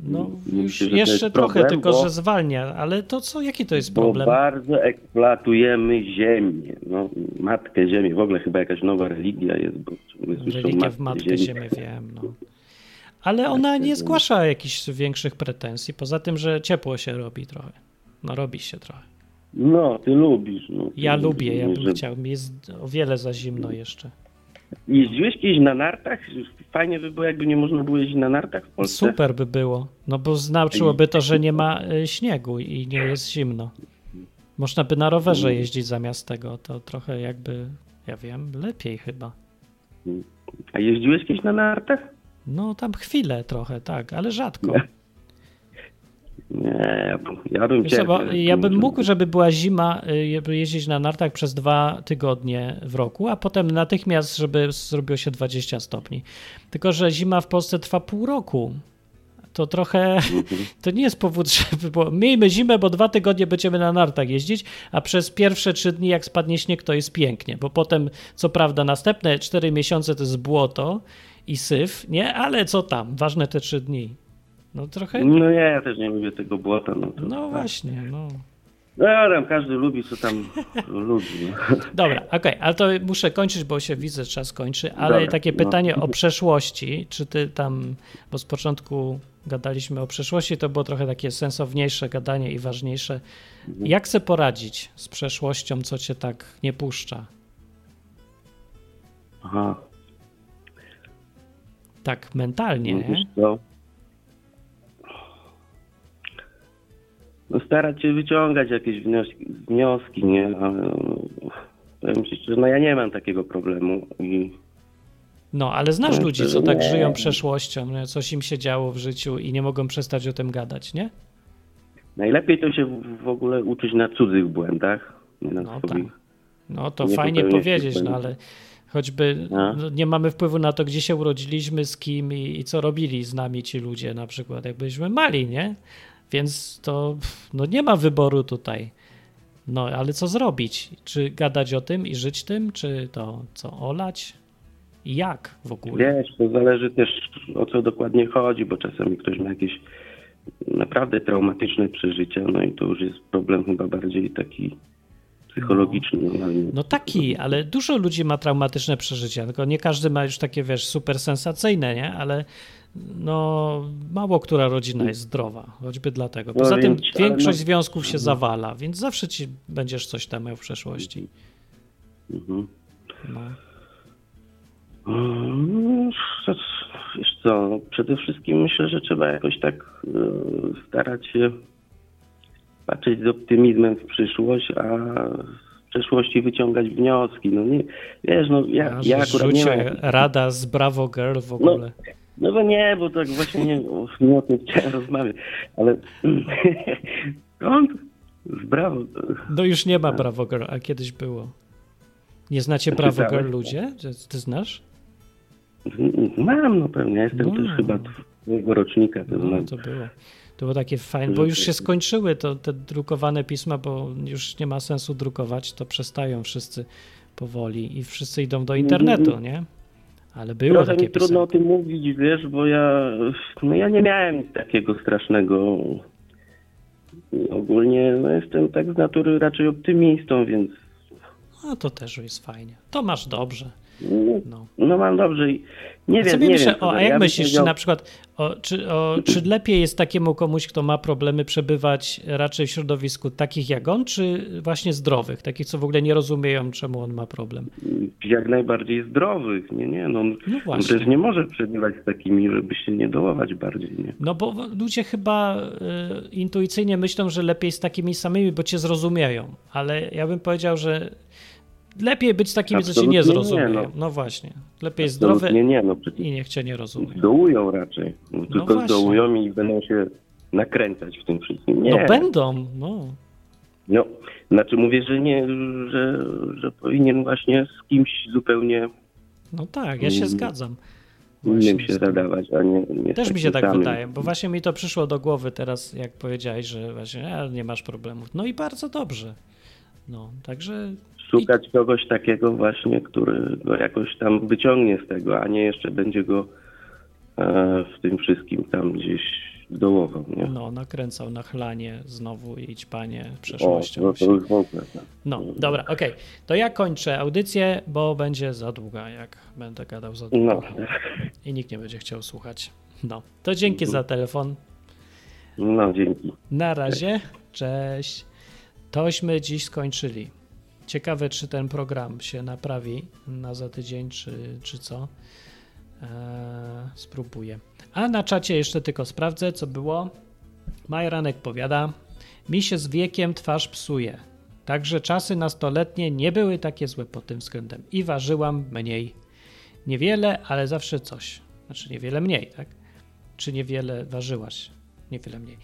No Myślę, jeszcze trochę, problem, tylko bo- że zwalnia. Ale to co, jaki to jest Bo problem? bardzo eksploatujemy ziemię. No, matkę ziemię. W ogóle chyba jakaś nowa religia jest, bo słyszą Religia w Matkę Ziemię. Ziemię, wiem. No. Ale ona nie zgłasza jakichś większych pretensji, poza tym, że ciepło się robi trochę. No robi się trochę. No, ty lubisz. No, Ty Ja lubię, ja bym że- chciał. Mi jest o wiele za zimno jeszcze. Jeździłeś kiedyś na nartach? Fajnie by było, jakby nie można było jeździć na nartach w Polsce. Super by było, no bo znaczyłoby to, że nie ma y, śniegu i nie jest zimno. Można by na rowerze jeździć zamiast tego, to trochę jakby, ja wiem, lepiej chyba. A jeździłeś kiedyś na nartach? No tam chwilę trochę, tak, ale rzadko. Nie, bym, ja bym Wiesz bo ja bym mógł, żeby była zima, y, żeby jeździć na nartach przez dwa tygodnie w roku, a potem natychmiast, żeby zrobiło się 20 stopni. Tylko, że zima w Polsce trwa pół roku. To trochę, to nie jest powód, żeby było, miejmy zimę, bo dwa tygodnie będziemy na nartach jeździć, a przez pierwsze trzy dni, jak spadnie śnieg, to jest pięknie, bo potem, co prawda, następne cztery miesiące to jest błoto i syf, nie? Ale co tam, ważne te trzy dni. No trochę, No nie, ja też nie lubię tego błota. No, to, no tak. właśnie, no. No tam każdy lubi, co tam lubi. No. Dobra, okej, ale to muszę kończyć, bo się widzę, czas kończy, ale Dobra, takie no. pytanie o przeszłości, czy ty tam, bo z początku gadaliśmy o przeszłości, to było trochę takie sensowniejsze gadanie i ważniejsze. Mhm. Jak se poradzić z przeszłością, co cię tak nie puszcza? Aha, Tak mentalnie, no? No starać się wyciągać jakieś wnioski, wnioski nie? Ale no, powiem ci szczerze, no ja nie mam takiego problemu i No, ale znasz No, ludzi, co tak nie. żyją przeszłością, nie? coś im się działo w życiu i nie mogą przestać o tym gadać, nie? najlepiej to się w- ogóle uczyć na cudzych błędach, nie na No swoich. No to Nie fajnie powiedzieć, no ale choćby No. no, nie mamy wpływu na to, gdzie się urodziliśmy, z kim i, i co robili z nami ci ludzie, na przykład jak byliśmy mali, nie? Więc to no nie ma wyboru tutaj. No ale co zrobić? Czy gadać o tym i żyć tym, czy to co olać? I jak w ogóle? Wiesz, to zależy też o co dokładnie chodzi, bo czasami ktoś ma jakieś naprawdę traumatyczne przeżycia, no i to już jest problem chyba bardziej taki psychologiczny. No, No taki, ale dużo ludzi ma traumatyczne przeżycia, tylko nie każdy ma już takie, wiesz, super sensacyjne, nie? Ale no mało która rodzina jest zdrowa, choćby dlatego. No Poza tym więc, większość no- związków się zawala, więc zawsze ci będziesz coś tam miał w przeszłości. Mhm. No. Co- Wiesz co, no, przede wszystkim myślę, że trzeba jakoś tak e, starać się patrzeć z optymizmem w przyszłość, a z przeszłości wyciągać wnioski. No nie, wiesz, no ja, ja akurat nie mam... rada z Bravo Girl w ogóle. No bo nie, bo tak właśnie nie, nie o tym chciałem rozmawiać, ale skąd? Z brawo. No już nie ma Bravo Girl, a kiedyś było. Nie znacie Bravo? Girl ludzie? Ty, znasz? Mam, no pewnie, jestem No. też chyba twojego rocznika, to No, to było. To było takie fajne, bo już się skończyły to, te drukowane pisma, bo już nie ma sensu drukować, to przestają wszyscy powoli i wszyscy idą do internetu, nie? Ale było Trochę takie mi trudno o tym mówić, wiesz, bo ja, no ja nie miałem takiego strasznego. Ogólnie no jestem tak z natury raczej optymistą, więc No to też jest fajnie. To masz dobrze. No, No. mam dobrze nie wiem, nie myślę, wiem. o, a ja jak bym myślisz, czy na przykład, o, czy, o, czy lepiej jest takiemu komuś, kto ma problemy, przebywać raczej w środowisku takich jak on, czy właśnie zdrowych, takich, co w ogóle nie rozumieją, czemu on ma problem? jak najbardziej zdrowych, nie, nie, no, No właśnie. też nie może przebywać z takimi, żeby się nie dołować bardziej, nie. No bo ludzie chyba y, intuicyjnie myślą, że lepiej z takimi samymi, bo cię zrozumieją, ale ja bym powiedział, że lepiej być z takimi, co cię nie Absolutnie nie, no. No właśnie. Lepiej zdrowy Absolutnie nie, no i niech cię nie rozumie. dołują raczej, no, tylko właśnie. zdołują i będą się nakręcać w tym wszystkim. Nie. No będą, no. No, znaczy mówię, że nie, że, że powinien właśnie z kimś zupełnie No tak, ja się Mm. zgadzam. innym się zadawać, a nie, nie Też mi takim się tak samym. wydaje, bo właśnie mi to przyszło do głowy teraz, jak powiedziałeś, że właśnie a, nie masz problemów. No i bardzo dobrze. No, także Szukać kogoś takiego właśnie, który go jakoś tam wyciągnie z tego, a nie jeszcze będzie go e, w tym wszystkim tam gdzieś dołował, nie? no, nakręcał na chlanie znowu i ćpanie o, przeszłością. no to już w ogóle. tak. No, dobra, okej. To ja kończę audycję, bo będzie za długa, jak będę gadał za długo. No, I nikt nie będzie chciał słuchać. No, to dzięki za telefon. no dzięki. Na razie, cześć. Tośmy dziś skończyli. Ciekawe, czy ten program się naprawi na za tydzień, czy, czy co. Eee, spróbuję. A na czacie jeszcze tylko sprawdzę, co było. Majranek powiada, mi się z wiekiem twarz psuje. Także czasy nastoletnie nie były takie złe pod tym względem i ważyłam mniej. Niewiele, ale zawsze coś. Znaczy niewiele mniej, tak? Czy niewiele ważyłaś? Niewiele mniej.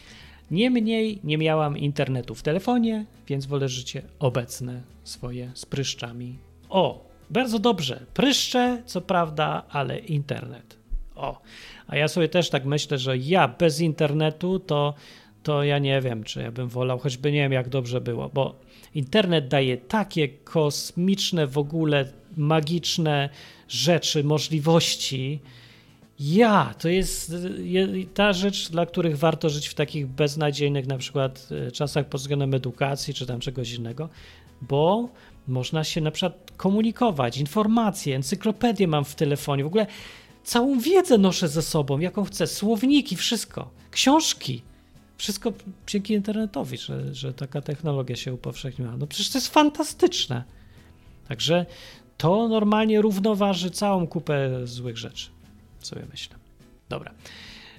Niemniej nie miałam internetu w telefonie, więc wolę życie obecne swoje z pryszczami. O, bardzo dobrze. Pryszcze, co prawda, ale internet. O, a ja sobie też tak myślę, że ja bez internetu to, to ja nie wiem, czy ja bym wolał, choćby nie wiem, jak dobrze było, bo internet daje takie kosmiczne, w ogóle magiczne rzeczy, możliwości. Ja, to jest ta rzecz, dla których warto żyć w takich beznadziejnych na przykład e, czasach pod względem edukacji czy tam czegoś innego, bo można się na przykład komunikować, informacje, encyklopedię mam w telefonie, w ogóle całą wiedzę noszę ze sobą, jaką chcę, słowniki, wszystko, książki. Wszystko dzięki internetowi, że, że taka technologia się upowszechniła. No przecież to jest fantastyczne. Także to normalnie równoważy całą kupę złych rzeczy, sobie myślę. Dobra.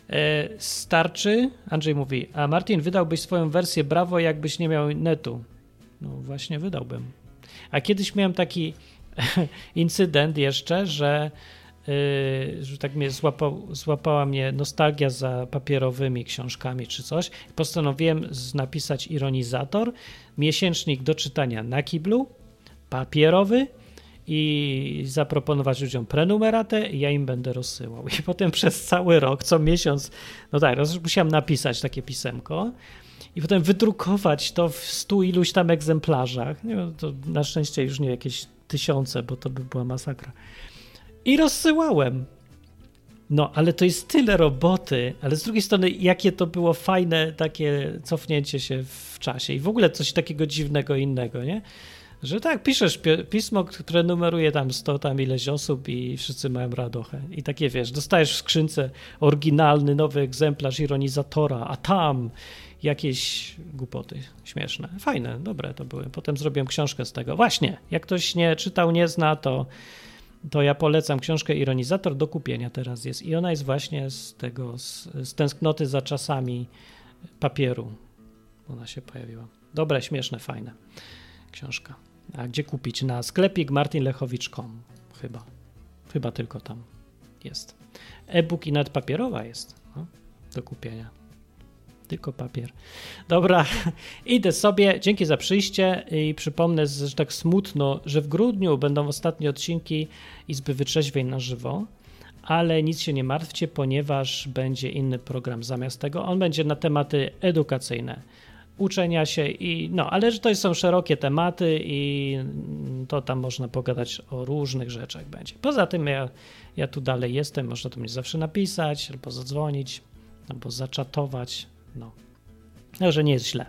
E, starczy, Andrzej mówi, a Martin, wydałbyś swoją wersję Brawo, jakbyś nie miał netu. No właśnie, wydałbym. A kiedyś miałem taki incydent jeszcze, że Yy, że tak mnie złapał, złapała mnie nostalgia za papierowymi książkami czy coś. Postanowiłem napisać ironizator, miesięcznik do czytania na kiblu, papierowy i zaproponować ludziom prenumeratę i ja im będę rozsyłał. I potem przez cały rok, co miesiąc, no tak, musiałem napisać takie pisemko i potem wydrukować to w stu iluś tam egzemplarzach. Nie, to na szczęście już nie jakieś tysiące, bo to by była masakra i rozsyłałem. No, ale to jest tyle roboty, ale z drugiej strony, jakie to było fajne takie cofnięcie się w czasie i w ogóle coś takiego dziwnego innego, nie? Że tak, piszesz pismo, które numeruje tam 100 tam ileś osób i wszyscy mają radochę. I takie, wiesz, dostajesz w skrzynce oryginalny, nowy egzemplarz ironizatora, a tam jakieś głupoty śmieszne. Fajne, dobre to były. Potem zrobiłem książkę z tego. Właśnie, jak ktoś nie czytał, nie zna, to to ja polecam książkę Ironizator do kupienia teraz jest i ona jest właśnie z tego, z, z tęsknoty za czasami papieru. Ona się pojawiła. Dobre, śmieszne, fajne książka. A gdzie kupić? Na sklepik martinlechowicz.com chyba. Chyba tylko tam jest. E-book i nawet papierowa jest no, do kupienia tylko papier. Dobra, idę sobie. Dzięki za przyjście i przypomnę, że tak smutno, że w grudniu będą ostatnie odcinki Izby Wytrzeźwień na żywo, ale nic się nie martwcie, ponieważ będzie inny program zamiast tego. On będzie na tematy edukacyjne uczenia się i no, ale że to są szerokie tematy i to tam można pogadać o różnych rzeczach będzie. Poza tym ja, ja tu dalej jestem, można tu mnie zawsze napisać, albo zadzwonić, albo zaczatować, no. Także nie jest źle.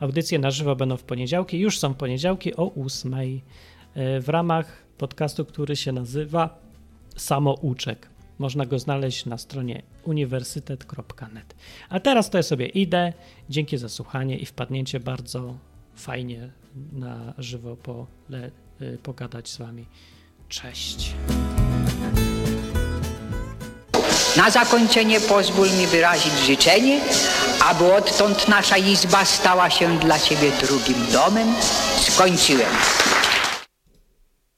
Audycje na żywo będą w poniedziałki. Już są poniedziałki o 8 e, w ramach podcastu, który się nazywa Samouczek. Można go znaleźć na stronie uniwersytet.net. A teraz to ja sobie idę. Dzięki za słuchanie i wpadnięcie bardzo fajnie na żywo po, le, e, pogadać z wami. Cześć. Na zakończenie pozwól mi wyrazić życzenie, aby odtąd nasza izba stała się dla Ciebie drugim domem. Skończyłem.